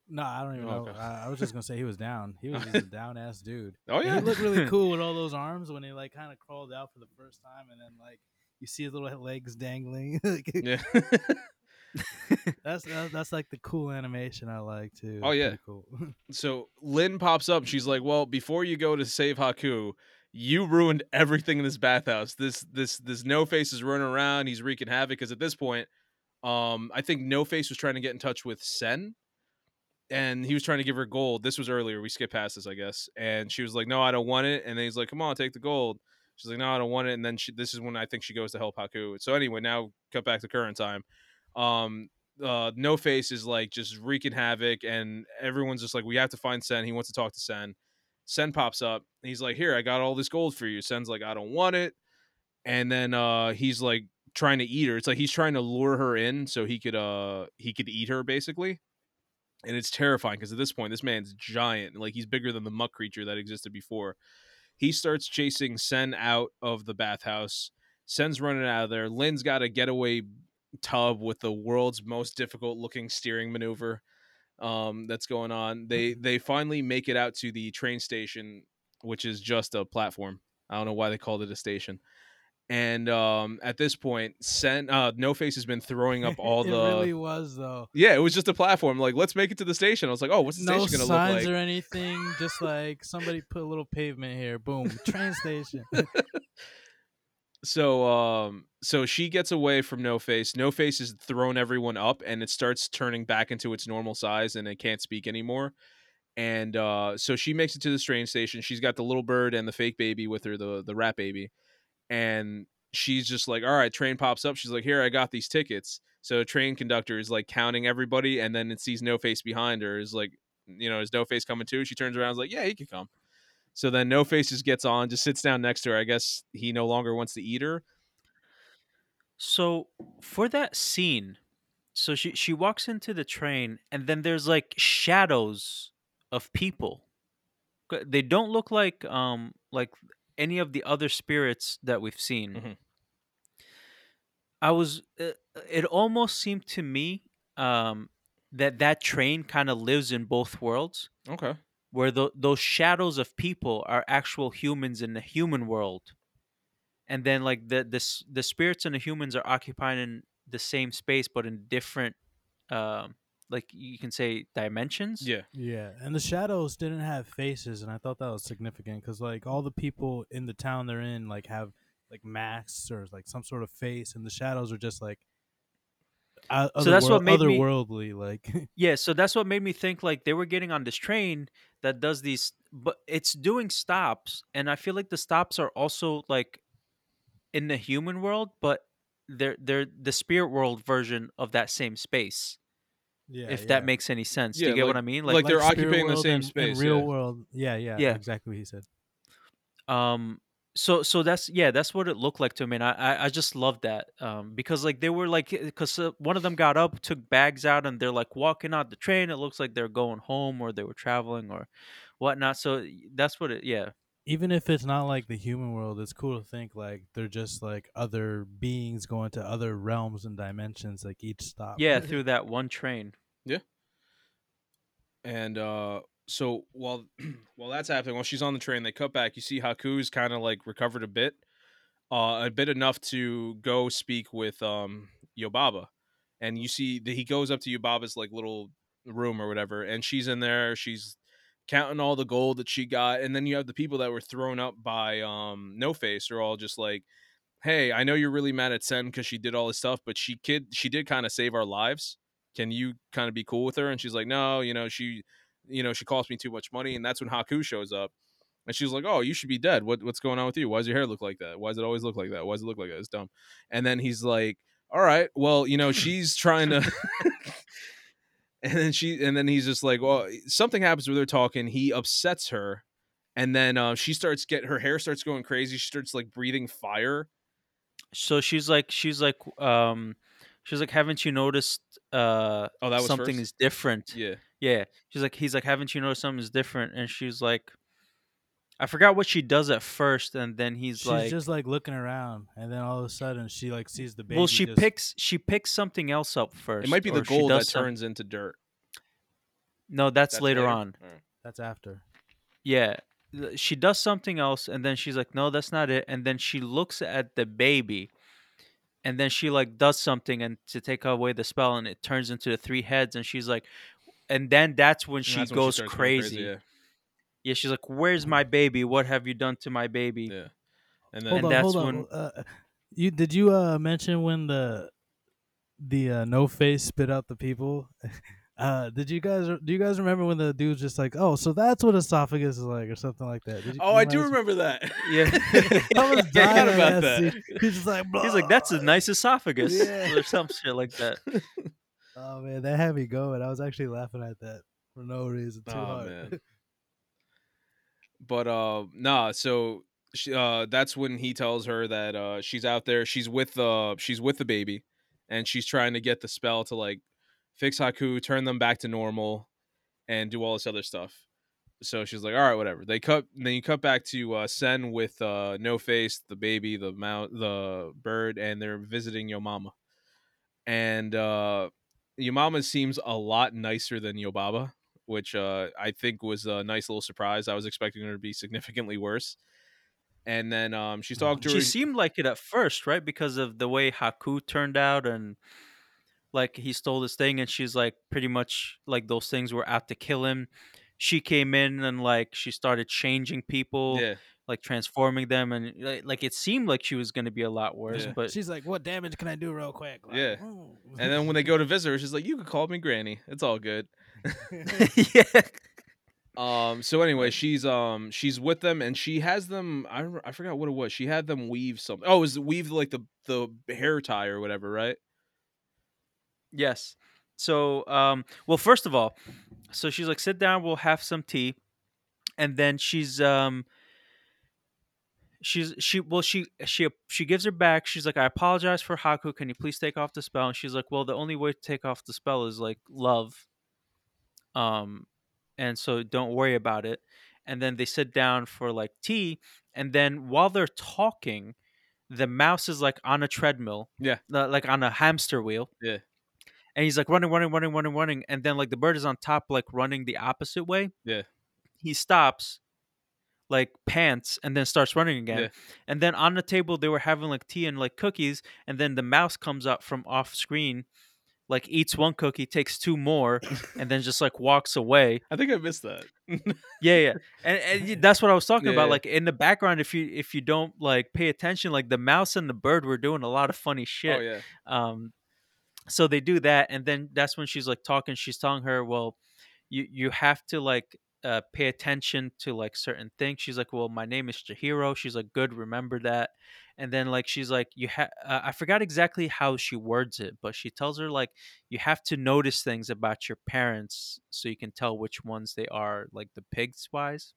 No, I don't even Oh, know. okay. I, I was just gonna say he was down. He was just a down ass dude. Oh And yeah, he looked really cool with all those arms when he like kind of crawled out for the first time, and then like you see his little legs dangling. Yeah. that's that- that's like the cool animation I like too. Oh, yeah. cool. so Lin pops up. She's like, "Well, before you go to save Haku, you ruined everything in this bathhouse. This this this No Face is running around. He's wreaking havoc. Because at this point, um, I think No Face was trying to get in touch with Sen, and he was trying to give her gold. This was earlier. We skipped past this, I guess. And she was like, "No, I don't want it." And then he's like, "Come on, take the gold." She's like, "No, I don't want it." And then she, this is when I think she goes to help Haku. So anyway, now cut back to current time. Um, uh, No Face is like just wreaking havoc, and everyone's just like, "We have to find Sen." He wants to talk to Sen. Sen pops up. He's like, "Here, I got all this gold for you." Sen's like, "I don't want it." And then uh, he's like trying to eat her. It's like he's trying to lure her in so he could uh he could eat her basically. And it's terrifying because at this point, this man's giant. Like he's bigger than the muck creature that existed before. He starts chasing Sen out of the bathhouse. Sen's running out of there. Lin's got a getaway tub with the world's most difficult looking steering maneuver um, that's going on. They they finally make it out to the train station, which is just a platform. I don't know why they called it a station. And um, at this point, Sen uh, No Face has been throwing up all it the. really was though. Yeah, it was just a platform. Like, let's make it to the station. I was like, oh, what's the No station gonna look like? signs or anything. Just like somebody put a little pavement here. Boom, train station. so um so she gets away from no face no face is thrown everyone up and it starts turning back into its normal size and it can't speak anymore and uh so she makes it to the train station she's got the little bird and the fake baby with her the the rat baby and she's just like all right train pops up. She's like here i got these tickets. So train conductor is like counting everybody and then it sees no face behind her is like you know is no face coming too? She turns around is like yeah he can come. So then no face just gets on just sits down next to her. I guess he no longer wants to eat her. So for that scene, so she she walks into the train and then there's like shadows of people. They don't look like um like any of the other spirits that we've seen. Mhm. I was uh, it almost seemed to me um that that train kind of lives in both worlds okay where tho- those shadows of people are actual humans in the human world and then like the the the spirits and the humans are occupying the same space but in different um like you can say dimensions? Yeah. Yeah, and the shadows didn't have faces, and I thought that was significant because like all the people in the town they're in like have like masks or like some sort of face, and the shadows are just like. Uh, So that's what made me- otherworldly, like. Yeah so that's what made me think like they were getting on this train that does these but it's doing stops and i feel like the stops are also like in the human world but they're they're the spirit world version of that same space yeah, if yeah. that makes any sense do you get like- what i mean like they're occupying the same and- and space, real yeah. world, yeah, yeah, Yeah. exactly what he said. um so so that's yeah that's what it looked like to me and i i, I just loved that um because like they were like because uh, one of them got up took bags out and they're like walking out the train it looks like they're going home or they were traveling or whatnot so that's what it yeah Even if it's not like the human world, it's cool to think like they're just like other beings going to other realms and dimensions, like each stop. yeah through that one train and uh so while while that's happening while she's on the train they cut back. You see haku's kind of like recovered a bit uh a bit enough to go speak with um yobaba. And you see that he goes up to yobaba's like little room or whatever and she's in there. She's counting all the gold that she got. And then you have the people that were thrown up by um no face. Are all just like hey i know you're really mad at sen because she did all this stuff but she kid she did kind of save our lives can you kind of be cool with her and she's like no you know she you know, she cost me too much money, and that's when Haku shows up. And she's like, "Oh, you should be dead. What what's going on with you? Why does your hair look like that? Why does it always look like that? Why does it look like that? It's dumb." And then he's like, "All right, well, you know, she's trying to." and then she and then he's just like, "Well, something happens where they're talking. He upsets her, and then uh, she starts get her hair starts going crazy. She starts like breathing fire. So she's like, she's like, um, she's like, haven't you noticed? Uh, Oh, that was something first? is different. Yeah, Yeah. She's like, he's like, haven't you noticed something is different? And she's like, I forgot what she does at first, and then he's She's like, she's just like looking around, and then all of a sudden she like sees the baby. well, she just- picks, she picks something else up first. it might be the gold that does some- turns into dirt. No, that's, later, on. Alright. That's after. Yeah. She does something else, and then she's like, no, that's not it. And then she looks at the baby, and then she like does something and to take away the spell, and it turns into the three heads, and she's like, and then that's when And she that's when goes starts going crazy. yeah. Yeah, she's like, "Where's my baby? What have you done to my baby?" Yeah. And then Hold And on, that's hold on. when- Uh, you did you uh mention when the the uh, no face spit out the people? Uh, did you guys do you guys remember when the dude was just like, oh, so that's what esophagus is like, or something like that? Did you, Oh, you I do guys- remember that. Yeah, I was I dying forgot on about that that. He's just like, he's like, "That's a nice esophagus," Yeah. or some shit like that. Oh man, that had me going. I was actually laughing at that for no reason. Too Oh, hard. man. but uh nah so she, uh that's when he tells her that uh she's out there she's with uh she's with the baby and she's trying to get the spell to like fix haku turn them back to normal and do all this other stuff so she's like all right whatever they cut then you cut back to uh sen with uh no face the baby the mount the bird and they're visiting yomama and uh yomama seems a lot nicer than yobaba which uh, I think was a nice little surprise. I was expecting her to be significantly worse. And then um, she's talking to She her. seemed like it at first, right? Because of the way Haku turned out, and like he stole this thing, and she's like pretty much like those things were out to kill him. She came in and like she started changing people, yeah, like transforming them, and like, like it seemed like she was gonna be a lot worse. Yeah. But She's like, what damage can I do real quick? Like, Yeah. "Oh." and then when they go to visit her, she's like, "You could call me Granny. It's all good." yeah, Um. So anyway, she's um she's with them and she has them. I I forgot what it was. She had them weave something. Oh, it was weave like the the hair tie or whatever, right? Yes. So, um, well, first of all, so she's like, sit down, we'll have some tea, and then she's, um, she's she well she she she gives her back. She's like, I apologize for Haku. Can you please take off the spell? And she's like, well, the only way to take off the spell is like love. Um, and so don't worry about it. And then they sit down for like tea, and then while they're talking, the mouse is like on a treadmill, Yeah. like on a hamster wheel Yeah. And he's like running, running, running, running, running, and then like the bird is on top, like running the opposite way. Yeah. He stops, like pants, and then starts running again. Yeah. And then on the table they were having like tea and like cookies, and then the mouse comes up from off screen, like eats one cookie, takes two more, and then just like walks away. I think I missed that. Yeah, yeah, and, and that's what I was talking Yeah, about. yeah. Like in the background, if you if you don't like pay attention, like the mouse and the bird were doing a lot of funny shit Oh yeah. um so they do that and then that's when she's like talking she's telling her well you you have to like uh, pay attention to like certain things. She's like well my name is Chihiro. She's like good remember that. And then like she's like you have uh, i forgot exactly how she words it but she tells her like you have to notice things about your parents so you can tell which ones they are like the pigs wise.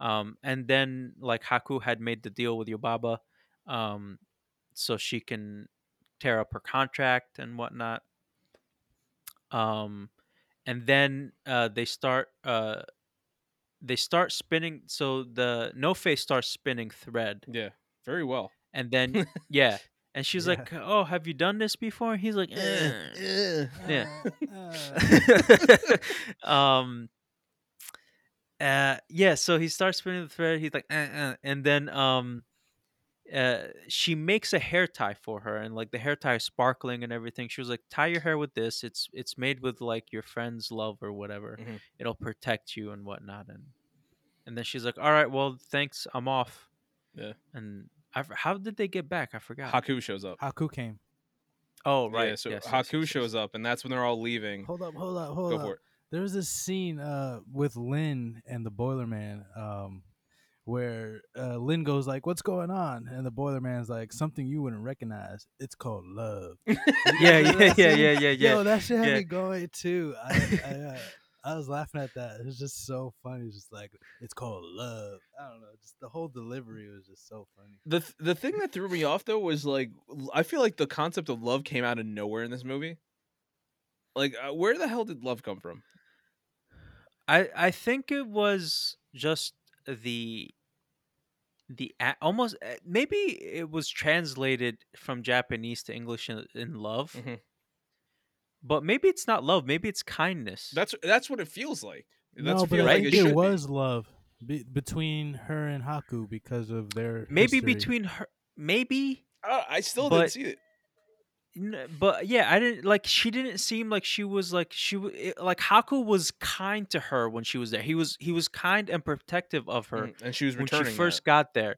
Um and then like haku had made the deal with yobaba um so she can tear up her contract and whatnot. Um, and then uh, they start uh, they start spinning. So the no face starts spinning thread, Yeah. Very well. and then yeah, and she's Yeah. like, "Oh, have you done this before?" He's like, eh. Yeah. Uh, um. Uh, yeah, so he starts spinning the thread. He's like, and then um, uh, she makes a hair tie for her, and like the hair tie is sparkling and everything. She was like, tie your hair with this. It's it's made with like your friend's love or whatever. Mhm. It'll protect you and whatnot. And and then she's like, all right, well, thanks, I'm off. Yeah. And I, f- how did they get back? I forgot. Haku shows up. Haku came. oh, right. Yeah, so yes, yes, Haku yes, shows yes. up, and that's when they're all leaving. Hold up, hold up, hold Go up. for it. There was this scene uh with Lin and the Boiler Man, um, where uh, Lin goes like, "What's going on?" and the Boiler Man's like, "Something you wouldn't recognize. It's called love." You Yeah, yeah, yeah, yeah, yeah, yeah. Yo, that shit had yeah. me going too. I, I, uh, I was laughing at that. It was just so funny. It's just like it's called love. I don't know. Just the whole delivery was just so funny. The th- the thing that threw me off though was like I feel like the concept of love came out of nowhere in this movie. Like uh, where the hell did love come from? I I think it was just the the almost uh, maybe it was translated from Japanese to English in, in love, Mhm. but maybe it's not love. Maybe it's kindness. That's that's what it feels like. That's no, but feels I like think it, it, should be. was love be- between her and Haku because of their maybe history. between her. Maybe, I, I still but- didn't see it. But yeah, I didn't like. She didn't seem like she was like she like Haku was kind to her when she was there. He was he was kind and protective of her. Mm, and she was when she first that. got there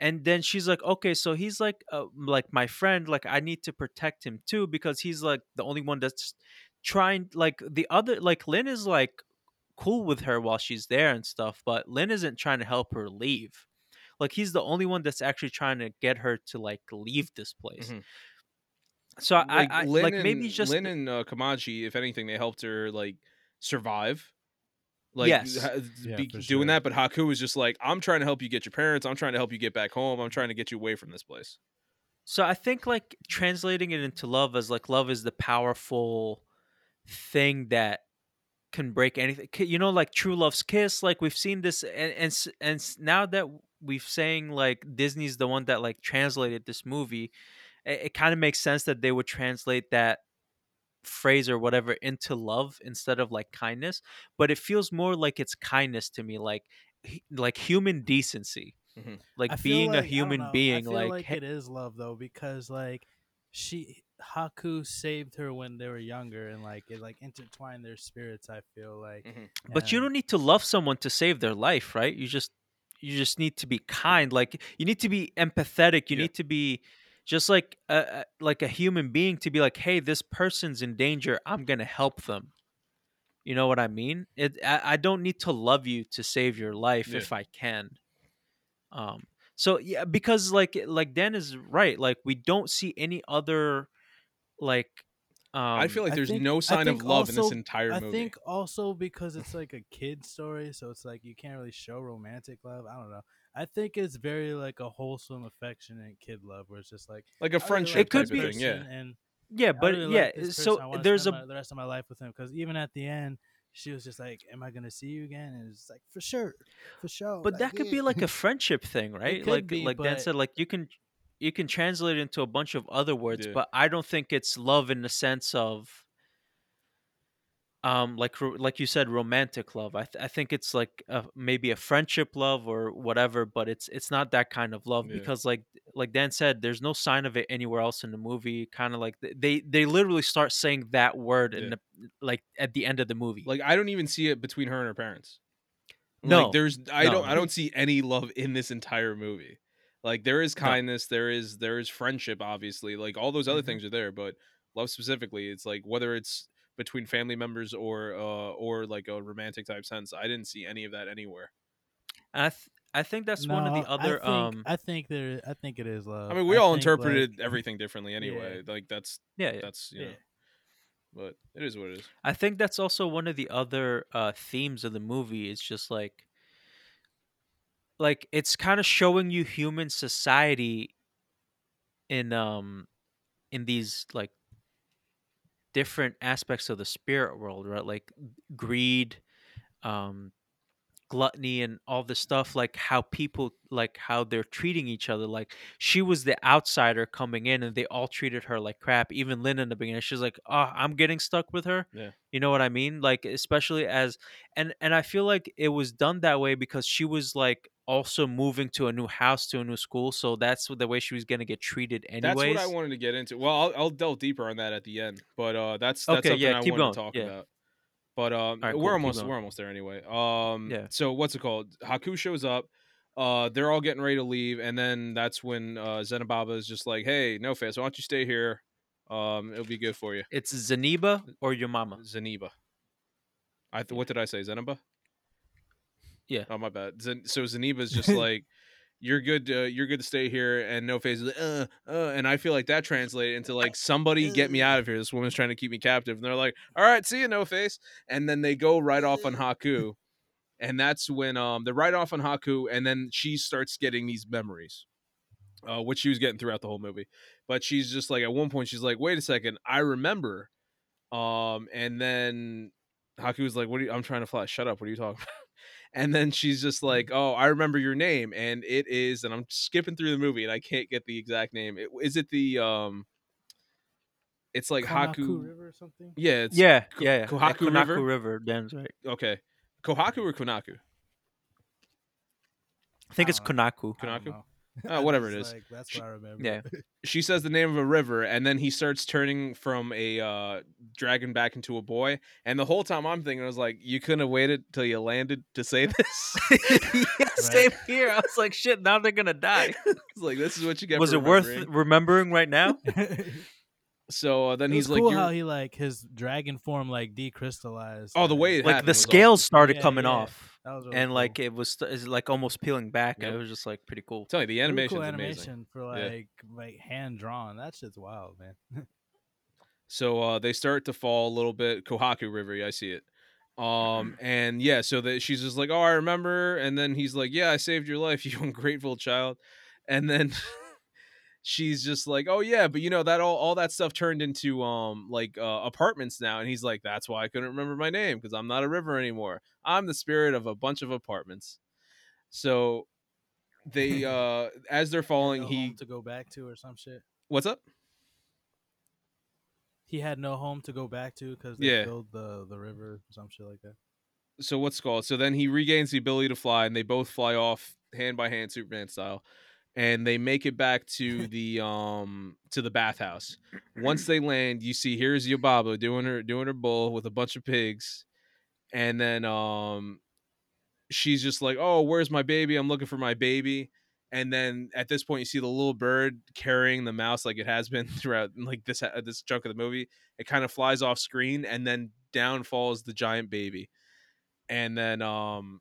and then she's like okay so he's like uh, like my friend like i need to protect him too because he's like the only one that's trying like the other like Lin is like cool with her while she's there and stuff but Lin isn't trying to help her leave like he's the only one that's actually trying to get her to like leave this place Mhm. So i like i Lin like and, maybe just Lin and uh, Kamaji, if anything, they helped her like survive. Like Yes. ha- Yeah, be for doing sure. that, but Haku was just like, I'm trying to help you get your parents. I'm trying to help you get back home. I'm trying to get you away from this place. So I think like translating it into love as like love is the powerful thing that can break anything. You know, like true love's kiss. Like we've seen this, and and and now that we've saying like Disney's the one that like translated this movie, it, it kind of makes sense that they would translate that phrase or whatever into love instead of like kindness. But it feels more like it's kindness to me, like like human decency, Mhm. like being like- a I don't human being. I feel like, like, it is love though because like she Haku saved her when they were younger and like it like intertwined their spirits. I feel like, Mhm. But you don't need to love someone to save their life, right? You just you just need to be kind. Like you need to be empathetic. You Yeah. need to be just like a, like a human being to be like, hey, this person's in danger. I'm gonna help them. You know what I mean? It. I, I don't need to love you to save your life Yeah. if I can. Um. So yeah, because like like Dan is right. Like we don't see any other like. Um, I feel like there's think- no sign of love in this also- entire I think also because it's like a kid story, so it's like you can't really show romantic love. I don't know. I think it's very like a wholesome, affectionate kid love, where it's just like like a I really friendship like It could be, thing. Yeah. and yeah, but really yeah. like so. There's a my- the rest of my life with him because even at the end, she was just like, "Am I gonna see you again?" And it's like, "For sure, for sure." but that could be like a friendship thing right like be, like dan said like you can you can translate it into a bunch of other words Yeah. but i don't think it's love in the sense of um like ro- like you said romantic love i, th- I think it's like a, maybe a friendship love or whatever but it's it's not that kind of love Yeah. because like like dan said there's no sign of it anywhere else in the movie kind of like th- they they literally start saying that word in Yeah. the like at the end of the movie Like I don't even see it between her and her parents. No, like, there's I no. don't I don't see any love in this entire movie. Like there is No. kindness, there is there is friendship, obviously. Like all those other Mhm. things are there, but love specifically, it's like whether it's between family members or uh or like a romantic type sense. I didn't see any of that anywhere. and i th- i think that's one of the other I think, um I think there. I think it is love. I mean, we all interpreted like, everything differently anyway. Like that's yeah, yeah. that's you know, Yeah. but it is what it is. I think that's also one of the other uh, themes of the movie. It's just like, like it's kind of showing you human society in um in these like different aspects of the spirit world, right? Like greed, um, gluttony, and all this stuff. Like how people like how they're treating each other. Like she was the outsider coming in, and they all treated her like crap. Even Lin in the beginning, she's like, "Oh, I'm getting stuck with her." Yeah. You know what I mean? Like especially as and and I feel like it was done that way because she was like also moving to a new house to a new school, so that's the way she was gonna get treated anyways. That's what I wanted to get into. Well, I'll, I'll delve deeper on that at the end, but uh, that's that's Okay, something yeah, I keep going, to talk yeah. about. But um, Alright, cool, we're almost we're almost there anyway. Um, Yeah. So what's it called? Haku shows up. Uh, they're all getting ready to leave, and then that's when uh, Zenobaba is just like, "Hey, no face, why don't you stay here? Um, it'll be good for you." It's Zeniba or your mama. Zeniba. I th- what did I say? Zeniba. Yeah. Oh my bad. Zen- so Zeniba's just like, you're good. To, you're good to stay here, and No Face like, uh, uh, and I feel like that translated into like somebody get me out of here. This woman's trying to keep me captive, and they're like, all right, see you, No Face, and then they go right off on Haku, and that's when um they're right off on Haku, and then she starts getting these memories. Uh, which she was getting throughout the whole movie, but she's just like at one point she's like, "Wait a second, I remember," um, and then Haku was like, "What? Are you, I'm trying to fly. Shut up. What are you talking about?" And then she's just like, "Oh, I remember your name, and it is." And I'm skipping through the movie, and I can't get the exact name. It, is it the um? It's like Konaku Haku. River or something. Yeah, it's yeah, Ko- yeah, yeah. Kohaku Konaku River? River. Dan's right. okay. Kohaku or Konaku? I think I it's don't know. Konaku. I don't Konaku? Uh, whatever it is. Like, that's She- what I remember. Yeah. She says the name of a river, and then he starts turning from a uh, dragon back into a boy. And the whole time I'm thinking, I was like, "You couldn't have waited till you landed to say this." yeah, same here. I was like, shit. Now they're gonna die. it's like this is what you get. Was it worth remembering right now? So uh, then It he's was like, cool how he like his dragon form like decrystallized. "Oh, the way it like the scales awesome. started Yeah, coming yeah. off, that was really and cool. like it was st- it's like almost peeling back. Yep. It was just like pretty cool. I'm telling you, the animation cool animation for Yeah. like like hand drawn. That shit's wild, man. So uh, they start to fall a little bit. Kohaku River, yeah, I see it. Um, and yeah, so that she's just like, "Oh, I remember," and then he's like, "Yeah, I saved your life, you ungrateful child," and then she's just like, "Oh yeah, but you know that all all that stuff turned into um like uh, apartments now," and he's like, "That's why I couldn't remember my name because I'm not a river anymore. I'm the spirit of a bunch of apartments." So they uh as they're falling, no he home to go back to or some shit. what's up? He had no home to go back to because they Yeah. filled the the river or some shit like that. so what's called so then he regains the ability to fly and they both fly off hand by hand superman style and they make it back to the um to the bathhouse. Once they land you see here's yobaba doing her doing her bull with a bunch of pigs and then um she's just like oh where's my baby? I'm looking for my baby. And then at this point you see the little bird carrying the mouse like it has been throughout like this uh, this chunk of the movie. It kind of flies off screen and then down falls the giant baby. And then um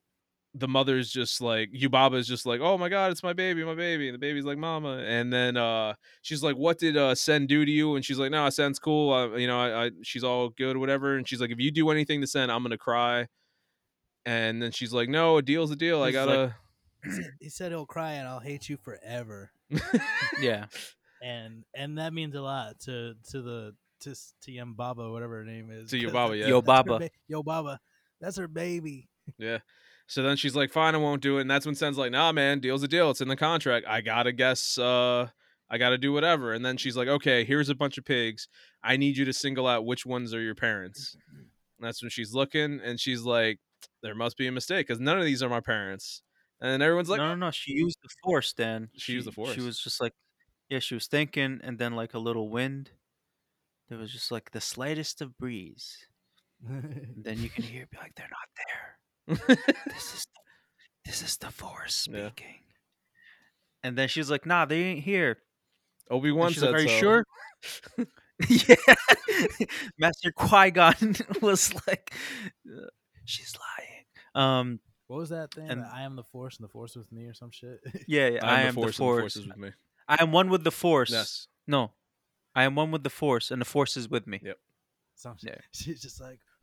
the mother's just like Yubaba's just like, "Oh my god, it's my baby, my baby." And the baby's like, "Mama." And then uh she's like, "What did uh Sen do to you?" And she's like, "No, Sen's cool. Uh, you know, I, I she's all good, whatever." And she's like, "If you do anything to Sen, I'm gonna cry." And then she's like, "No, a deal's a deal. I He's like- gotta." He said, he said he'll cry and I'll hate you forever, Yeah, and and that means a lot to to the to s- to Yambaba, whatever her name is. To 'cause Yobaba, yeah. that's her Yobaba. ba- Yobaba, that's her baby. Yeah. So then she's like, "Fine, I won't do it." And that's when Sen's like, "Nah, man, deal's a deal. It's in the contract. I gotta guess. Uh, I gotta do whatever." And then she's like, "Okay, here's a bunch of pigs. I need you to single out which ones are your parents." And that's when she's looking, and she's like, "There must be a mistake because none of these are my parents." And everyone's like, no, no, no. She used the force, Dan. She used the force. She was just like, yeah, she was thinking, and then like a little wind. There was just like the slightest of breeze, then you can hear, be like, they're not there. This is, this is the force Yeah. speaking. And then she's like, nah, they ain't here. Obi And Wan said like, Are you so." sure? yeah. Master Qui Gon was like, "Uh, she's lying. Um, what was that thing? And- The I am the force and the force with me or some shit. yeah, yeah I I, am, am the force, the and the force. force is with me. I am one with the force. Yes. No, I am one with the force, and the force is with me. Yep. some shit. Yeah. She's just like, Ooh.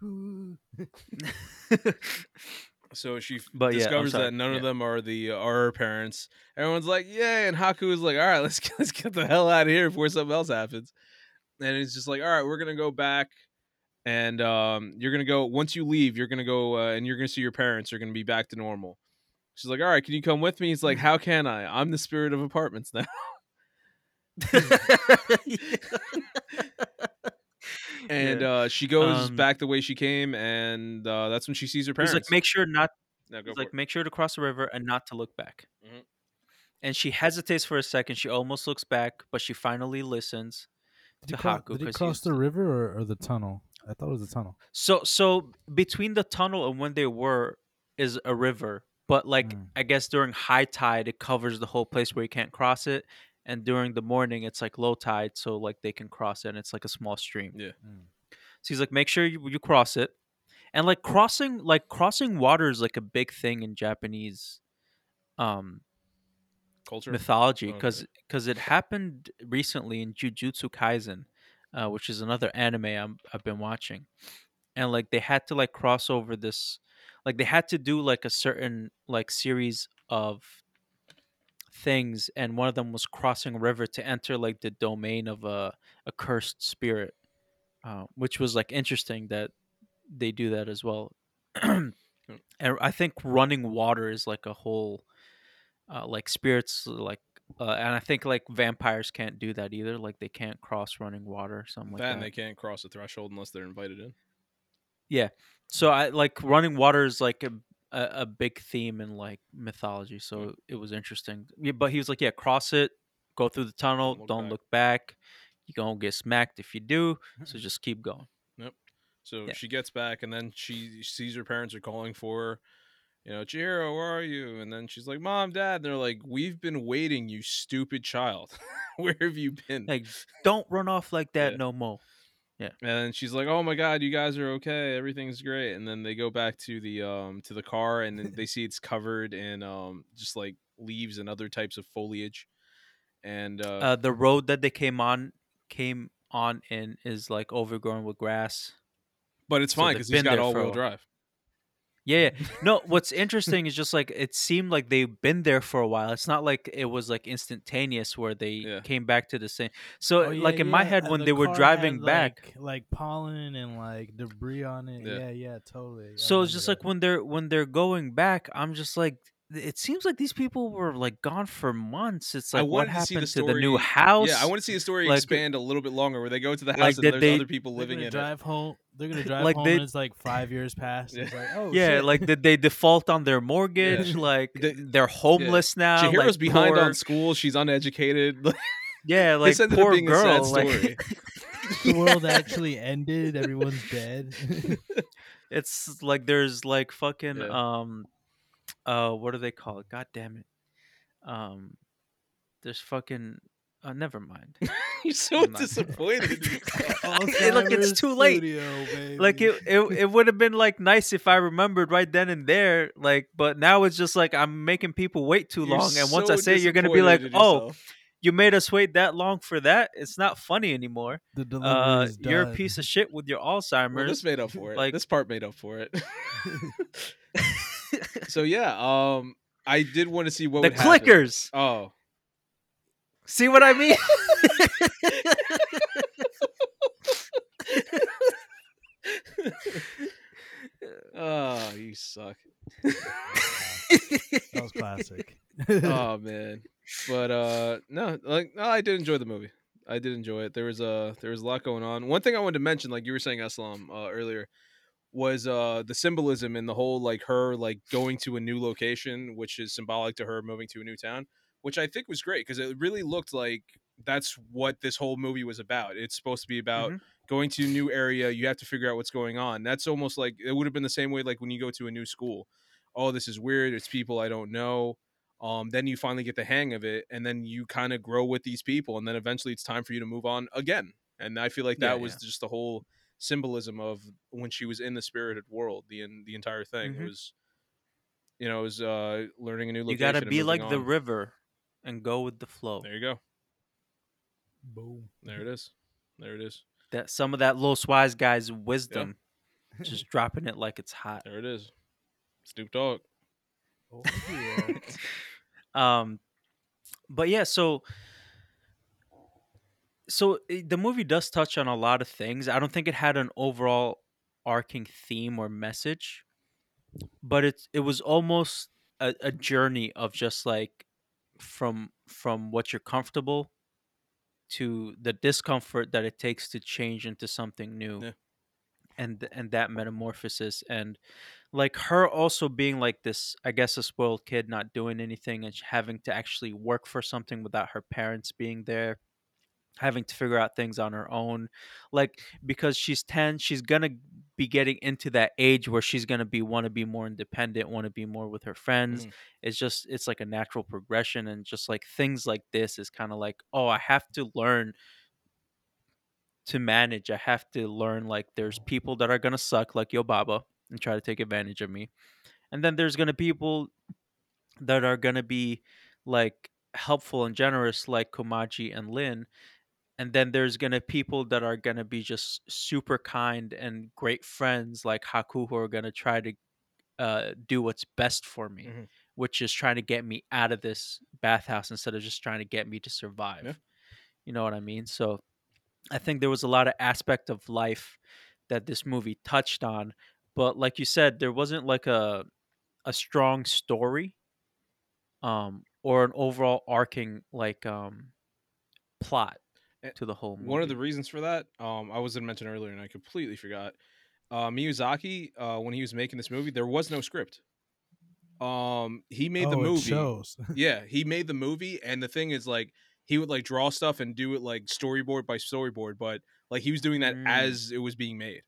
So she But discovers sorry. that none of them are the are her parents. Everyone's like, "Yay!" And Haku is like, "All right, let's get, let's get the hell out of here before something else happens." And it's just like, "All right, we're gonna go back, and um, you're gonna go once you leave, you're gonna go uh, and you're gonna see your parents. You're gonna be back to normal." She's like, "All right, can you come with me?" He's like, "How can I? I'm the spirit of apartments now." And Yeah. uh, she goes Um, back the way she came, and uh, that's when she sees her parents. like, make sure not. No, go like, it. make sure to cross the river and not to look back. Mhm. And she hesitates for a second. She almost looks back, but she finally listens. Did he, to cro- Haku, did he 'cause cross he's- the river or, or the tunnel? I thought it was the tunnel. So, so between the tunnel and when they were is a river, but like Mm. I guess during high tide it covers the whole place where you can't cross it, and during the morning it's like low tide, so like they can cross it. and It's like a small stream. Yeah. Mm. So he's like, make sure you, you cross it. and like crossing like crossing water is like a big thing in Japanese um Culture. mythology Okay. because because it happened recently in Jujutsu Kaisen, uh, which is another anime I'm, I've been watching, and like they had to like cross over this, like they had to do like a certain like series of things, and one of them was crossing a river to enter like the domain of a a cursed spirit, uh, which was like interesting that they do that as well. and I think running water is like a whole uh, like spirits like uh, and I think like vampires can't do that either. Like they can't cross running water or something like that that. and they can't cross the threshold unless they're invited in. yeah. So I like running water is like a, a a big theme in like mythology. Hmm. So it was interesting. Yeah, but he was like, yeah, cross it, go through the tunnel, look don't back. look back. You're gonna get smacked if you do. So just keep going. Yep. So Yeah. she gets back, and then she sees her parents are calling for her. You know, Chihiro, where are you? And then she's like, Mom, Dad. And they're like, We've been waiting, you stupid child. where have you been? Like, don't run off like that Yeah. no more. And then she's like, "Oh my god, you guys are okay. Everything's great." And then they go back to the um to the car and then they see it's covered in um just like leaves and other types of foliage. And uh, Uh, the road that they came on came on in is like overgrown with grass. but it's so fine cuz he's got there for a all-wheel drive. Yeah, yeah. No, what's interesting is just like it seemed like they've been there for a while. It's not like it was like instantaneous where they Yeah. came back to the same. So Oh, yeah, like in my head when the they were driving had, back, like, like pollen and like debris on it. Yeah. Yeah, yeah, totally. So it's just like when they're when they're going back, I'm just like it seems like these people were like gone for months. It's I like what wanted to see the happened to the new house? Yeah, I want to see the story like- expand a little bit longer where they go to the house Like, and did there's they- other people living gonna in it. drive home. They're gonna drive Like, home, they- and it's like five years past. It's Yeah. like, oh yeah, shit. like did they default on their mortgage? Like The- they're homeless now. Chihiro's like, behind poor, on school. She's uneducated. Yeah, like this ended poor up being girl. a sad like- the world actually ended. Everyone's dead. it's like there's like fucking Yeah. um uh what do they call it? God damn it. Um there's fucking uh, never mind. You're so I'm disappointed. in look, it's too late. studio, like it it, it would have been like nice if i remembered right then and there like but now it's just like i'm making people wait too You're long and once i say you're gonna be like oh you made us wait that long for that? It's not funny anymore. The delivery uh is you're a piece of shit with your Well, alzheimer's. this made up for it. like- this part made up for it. So yeah, um, I did want to see what the would happen. clickers Oh, see what i mean oh, you suck. that was classic. oh man, but uh, no, like no, I did enjoy the movie. I did enjoy it. There was a there was a lot going on. One thing I wanted to mention, like you were saying, Aslam uh, earlier, was uh the symbolism in the whole like her like going to a new location, which is symbolic to her moving to a new town, which I think was great because it really looked like that's what this whole movie was about. It's supposed to be about Mhm. going to a new area. You have to figure out what's going on. That's almost like it would have been the same way like when you go to a new school. Oh, this is weird. It's people I don't know um, then you finally get the hang of it and then you kind of grow with these people and then eventually it's time for you to move on again and i feel like that Yeah, was just the whole symbolism of when she was in the spirited world the in the entire thing. Mhm. it was you know it was uh learning a new you gotta be moving like the river and go with the flow. There you go. Boom. there it is. There it is. That some of that Los Wise guy's wisdom, just dropping it like it's hot. there it is. Snoop dogg. Oh, yeah. Um, but yeah, so so i- the movie does touch on a lot of things. I don't think it had an overall arcing theme or message, but it it was almost a, a journey of just like from from what you're comfortable to the discomfort that it takes to change into something new Yeah. and th- and that metamorphosis and like her also being like this i guess a spoiled kid not doing anything and sh- having to actually work for something without her parents being there having to figure out things on her own like because she's 10 she's gonna be getting into that age where she's gonna be want to be more independent want to be more with her friends Mhm. it's just it's like a natural progression and just like things like this is kind of like oh i have to learn to manage i have to learn like there's people that are gonna suck like yo baba and try to take advantage of me. And then there's gonna be people that are gonna be like helpful and generous, like Kamaji and Lin. And then there's gonna people that are gonna be just super kind and great friends, like Haku, who are gonna try to uh, do what's best for me, Mhm. which is trying to get me out of this bathhouse instead of just trying to get me to survive. Yeah. You know what I mean? So I think there was a lot of aspect of life that this movie touched on, but like you said, there wasn't like a a strong story um or an overall arcing like um plot to the whole movie. One of the reasons for that, um, I was going to mention earlier and I completely forgot. Uh, Miyazaki, uh, when he was making this movie, there was no script. Um, he made the Oh, it movie. shows. yeah, he made the movie, and the thing is, like, he would like draw stuff and do it like storyboard by storyboard, but like he was doing that Mm. as it was being made.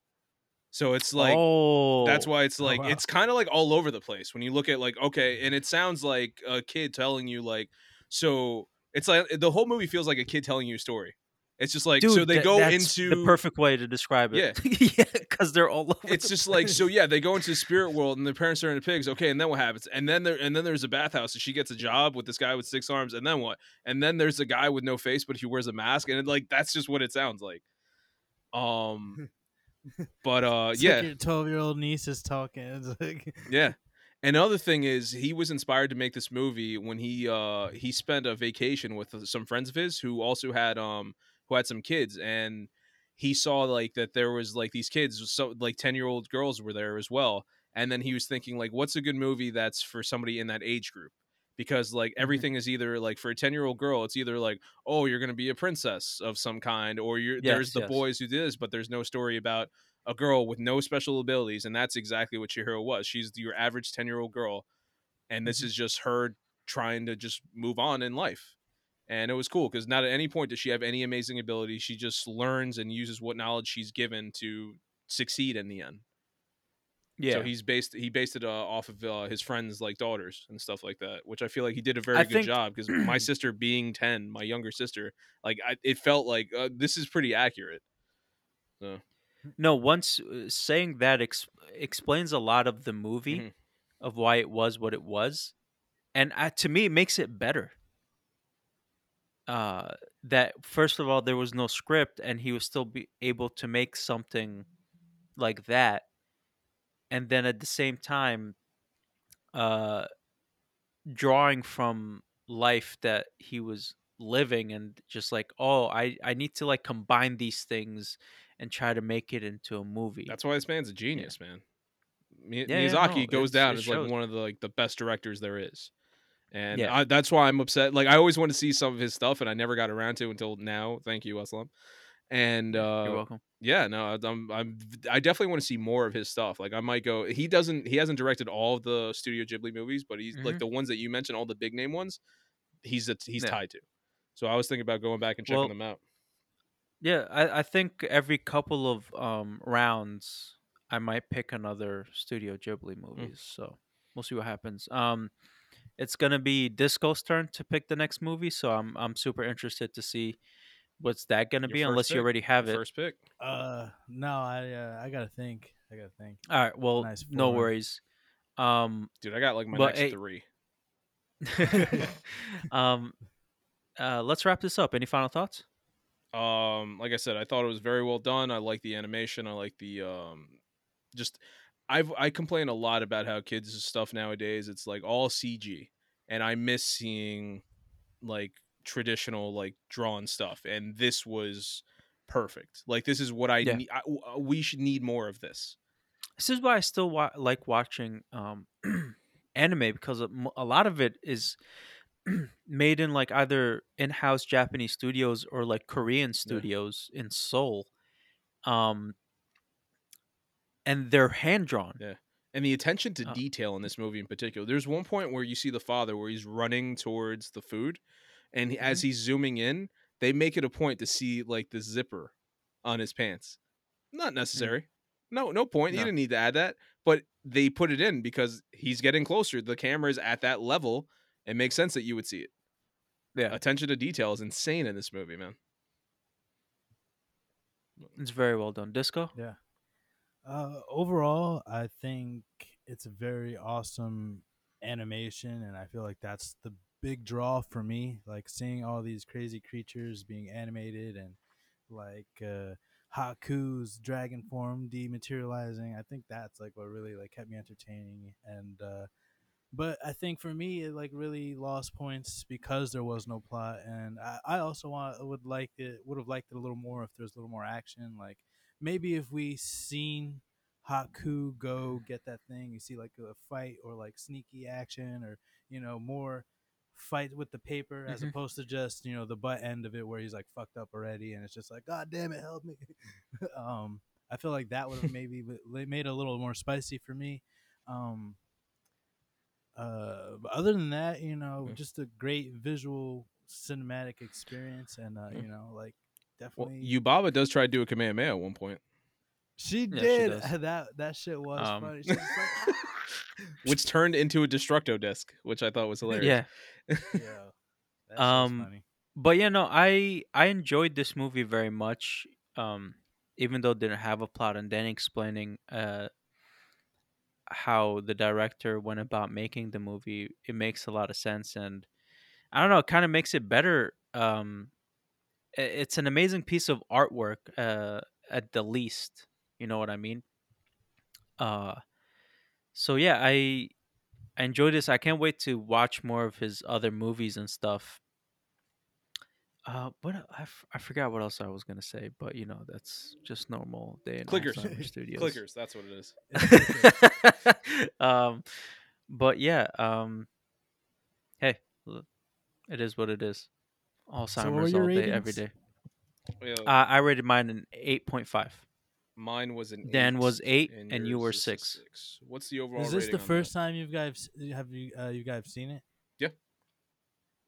So it's like oh, that's why it's Oh, like wow. it's kind of like all over the place when you look at like okay, and it sounds like a kid telling you like so it's like the whole movie feels like a kid telling you a story. It's just like Dude, so they tha- go that's into the perfect way to describe it. Yeah, because they're all over. it's just like so yeah they go into the spirit world and the parents are into pigs okay and then what happens and then there and then there's a bathhouse and she gets a job with this guy with six arms and then what and then there's a guy with no face but he wears a mask and it, like that's just what it sounds like um but uh It's yeah like your twelve year old niece is talking. It's like yeah another thing is he was inspired to make this movie when he uh he spent a vacation with some friends of his who also had um who had some kids and he saw like that there was like these kids so like 10 year old girls were there as well and then he was thinking like what's a good movie that's for somebody in that age group because like Mm-hmm. everything is either like for a 10 year old girl it's either like oh you're gonna be a princess of some kind or you're there's the yes. boys who did this but there's no story about a girl with no special abilities and that's exactly what Chihiro was she's your average 10 year old girl and this Mhm. is just her trying to just move on in life and it was cool because not at any point does she have any amazing ability she just learns and uses what knowledge she's given to succeed in the end yeah. so he's based he based it uh, off of uh, his friends like daughters and stuff like that which i feel like he did a very I good think- job because my sister being 10 my younger sister like I, it felt like uh, this is pretty accurate so No, once uh, saying that ex- explains a lot of the movie Mhm. of why it was what it was, and uh, to me, it makes it better. Uh, that first of all, there was no script, and he was still be able to make something like that, and then at the same time, uh, drawing from life that he was living, and just like, oh, I I need to like combine these things and try to make it into a movie. that's why this man's a genius man. Mi- Yeah, yeah, miyazaki no, goes down as like one of the like the best directors there is and Yeah. I, that's why i'm upset like i always want to see some of his stuff and i never got around to until now thank you aslam and uh You're welcome. yeah no i'm i'm i definitely want to see more of his stuff like i might go he doesn't he hasn't directed all of the studio ghibli movies but he's like Mhm. the ones that you mentioned all the big name ones he's a, he's Yeah. tied to so i was thinking about going back and checking Well, them out Yeah, I, I think every couple of um, rounds, I might pick another Studio Ghibli movies. So we'll see what happens. Um, it's gonna be Disco's turn to pick the next movie, so I'm I'm super interested to see what's that gonna Your be. first Unless you pick? already have it. first pick uh no, I uh, I gotta think. I gotta think. All right. Well, Nice no form. worries. Um, dude i got like my But, next hey- three um, uh, let's wrap this up. Any final thoughts? um like i said i thought it was very well done i like the animation i like the um just i've i complain a lot about how kids stuff nowadays it's like all cg and i miss seeing like traditional like drawn stuff and this was perfect like this is what i Yeah. need I, uh, we should need more of this This is why I still wa- like watching um, anime because a a lot of it is made in like either in-house Japanese studios or like Korean studios in Seoul. Um, and they're hand drawn. Yeah. and the attention to Uh, detail in this movie in particular there's one point where you see the father where he's running towards the food and he, as he's zooming in they make it a point to see like the zipper on his pants. Not necessary. No no point. You didn't need to add that but they put it in because he's getting closer. The camera is at that level. It makes sense that you would see it. Yeah, attention to detail is insane in this movie man. It's very well done. Disco. Uh, overall, I think it's a very awesome animation, and I feel like that's the big draw for me. Like seeing all these crazy creatures being animated and like uh, Haku's dragon form dematerializing. I think that's like what really like kept me entertaining and uh, but I think for me it like really lost points because there was no plot, and I, I also want would like it would have liked it a little more if there was a little more action. Like maybe if we seen Haku go get that thing, you see like a fight or like sneaky action or you know more fight with the paper as Mhm. opposed to just you know the butt end of it where he's like fucked up already and it's just like god damn it help me um i feel like that would have maybe made it a little more spicy for me um uh, but other than that, you know, Yeah. just a great visual cinematic experience, and uh, Yeah. you know, like Well, definitely. Yubaba does try to do a command Kamehameha at one point, she she did does. that. That shit was Um, funny. Was like, which turned into a Destructo disc, which I thought was hilarious. Yeah. yeah, that shit was Um, funny. but yeah, no, I I enjoyed this movie very much. Um, even though it didn't have a plot, and then explaining uh how the director went about making the movie, it makes a lot of sense, and I don't know, it kind of makes it better. Um, i- it's an amazing piece of artwork, uh, at the least. You know what I mean? Uh, so yeah, I I enjoy this. I can't wait to watch more of his other movies and stuff. Uh, what I, f- I forgot what else I was gonna say, but you know that's just normal day in Clickers. Studios. Clickers, that's what it is. Um, but yeah, um, hey, it is what it is. So what were Alzheimer's your all day, every ratings? day. Yeah, Uh, I rated mine an eight point five. mine was an Dan eight, was eight, and you were six. six. What's the overall? Is this rating the on that? first time you guys have you uh, you guys seen it? Yeah.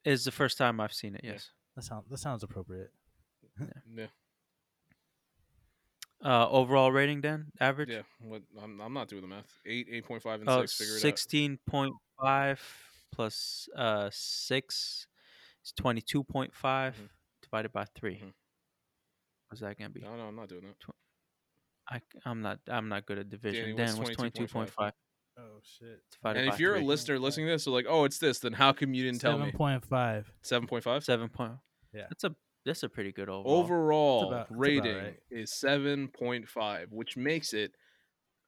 it? Is the first time I've seen it. Yeah. Yes. That sounds that sounds appropriate. Yeah, yeah. Uh, overall rating, Dan, average. yeah. What? I'm, I'm not doing the math. Eight, eight point five, and Oh, six. Figure it out. sixteen point five plus uh six is twenty two point five Mhm. divided by 3 Mhm. What's that gonna be? No, no, I'm not doing that. I I'm not I'm not good at division. Danny, Dan, what's what's twenty two point 22.5? five Oh shit. divided And if you're a listener listening to this, so like, oh, it's this, then how come you didn't tell me? point five. Seven point five. Seven point. Yeah. That's a that's a pretty good overall. Overall about rating right. is seven point five, which makes it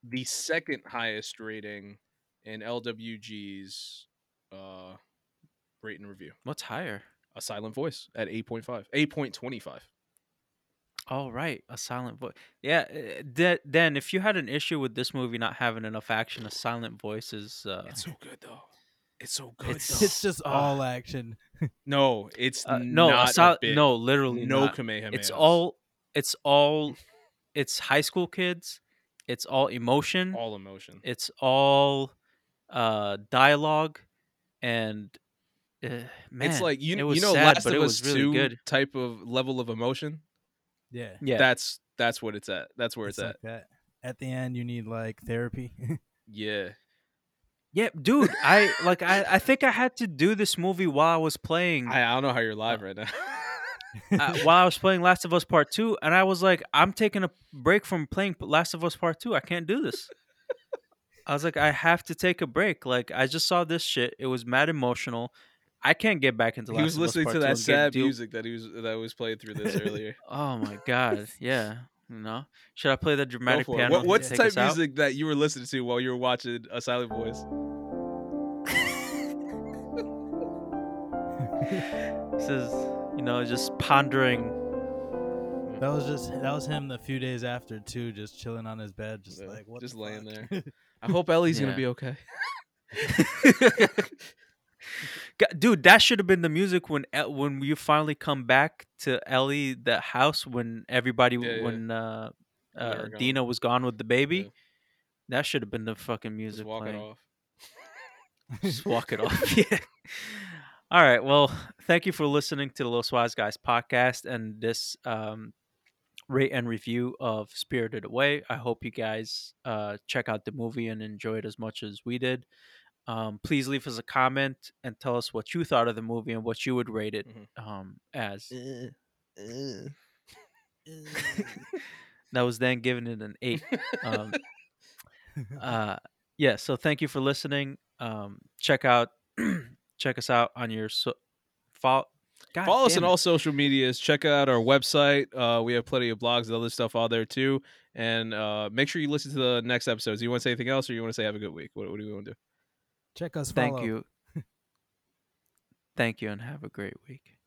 the second highest rating in LWG's uh, rate and review. What's higher? A silent voice at eight point five, eight point twenty five. Oh right, a silent voice. Yeah, uh, that then if you had an issue with this movie not having enough action, a silent voice is. Uh, It's so good though. It's so good. It's- though. It's just Ah. all action. no, it's uh, no, not a bit. no, literally no not. Kamehameha. It's all. It's all. It's high school kids. It's all emotion. all emotion. It's all uh dialogue, and uh, man, it's like you, it was you know sad, Last but of it Us really two good. type of level of emotion. Yeah. Yeah, That's that's what it's at. That's where it's, it's at. like that. At the end, you need like therapy. Yeah. yeah, dude. I like. I I think I had to do this movie while I was playing. I, I don't know how you're live right now. uh, while I was playing Last of Us Part Two, and I was like, I'm taking a break from playing Last of Us Part Two. I can't do this. I was like, I have to take a break. Like, I just saw this shit. It was mad emotional. I can't get back into. he Last was of Us listening Part to that and get sad deal- music that he was that was played through this earlier. Oh my god, yeah. You know, should I play the Go dramatic for it. piano? What, what's the type us of out? music that you were listening to while you were watching A Silent Voice? This is, you know, just pondering. that was just that was him the few days after too, just chilling on his bed, just Yeah, like what just the laying fuck? there. I hope Ellie's Yeah. gonna be okay. Dude, that should have been the music when when you finally come back to Ellie the house when everybody Yeah, yeah. when uh, uh. Dina was gone with the baby. Yeah. That should have been the fucking music Just walk playing. it off. Just walk it off. yeah. All right. Well, thank you for listening to the Los Wise Guys podcast and this um, rate and review of Spirited Away. I hope you guys uh, check out the movie and enjoy it as much as we did. Um, please leave us a comment and tell us what you thought of the movie and what you would rate it Mhm. um, as. that was then giving it an eight. Um, uh, yeah. So thank you for listening. Um, check out, check us out on your so. Follow, God Follow us on it. all social medias. Check out our website. Uh, we have plenty of blogs and other stuff out there too. And uh, make sure you listen to the next episodes. You want to say anything else, or you want to say have a good week? What, what do you want to do? Check us. Thank follow. you. Thank you, and have a great week.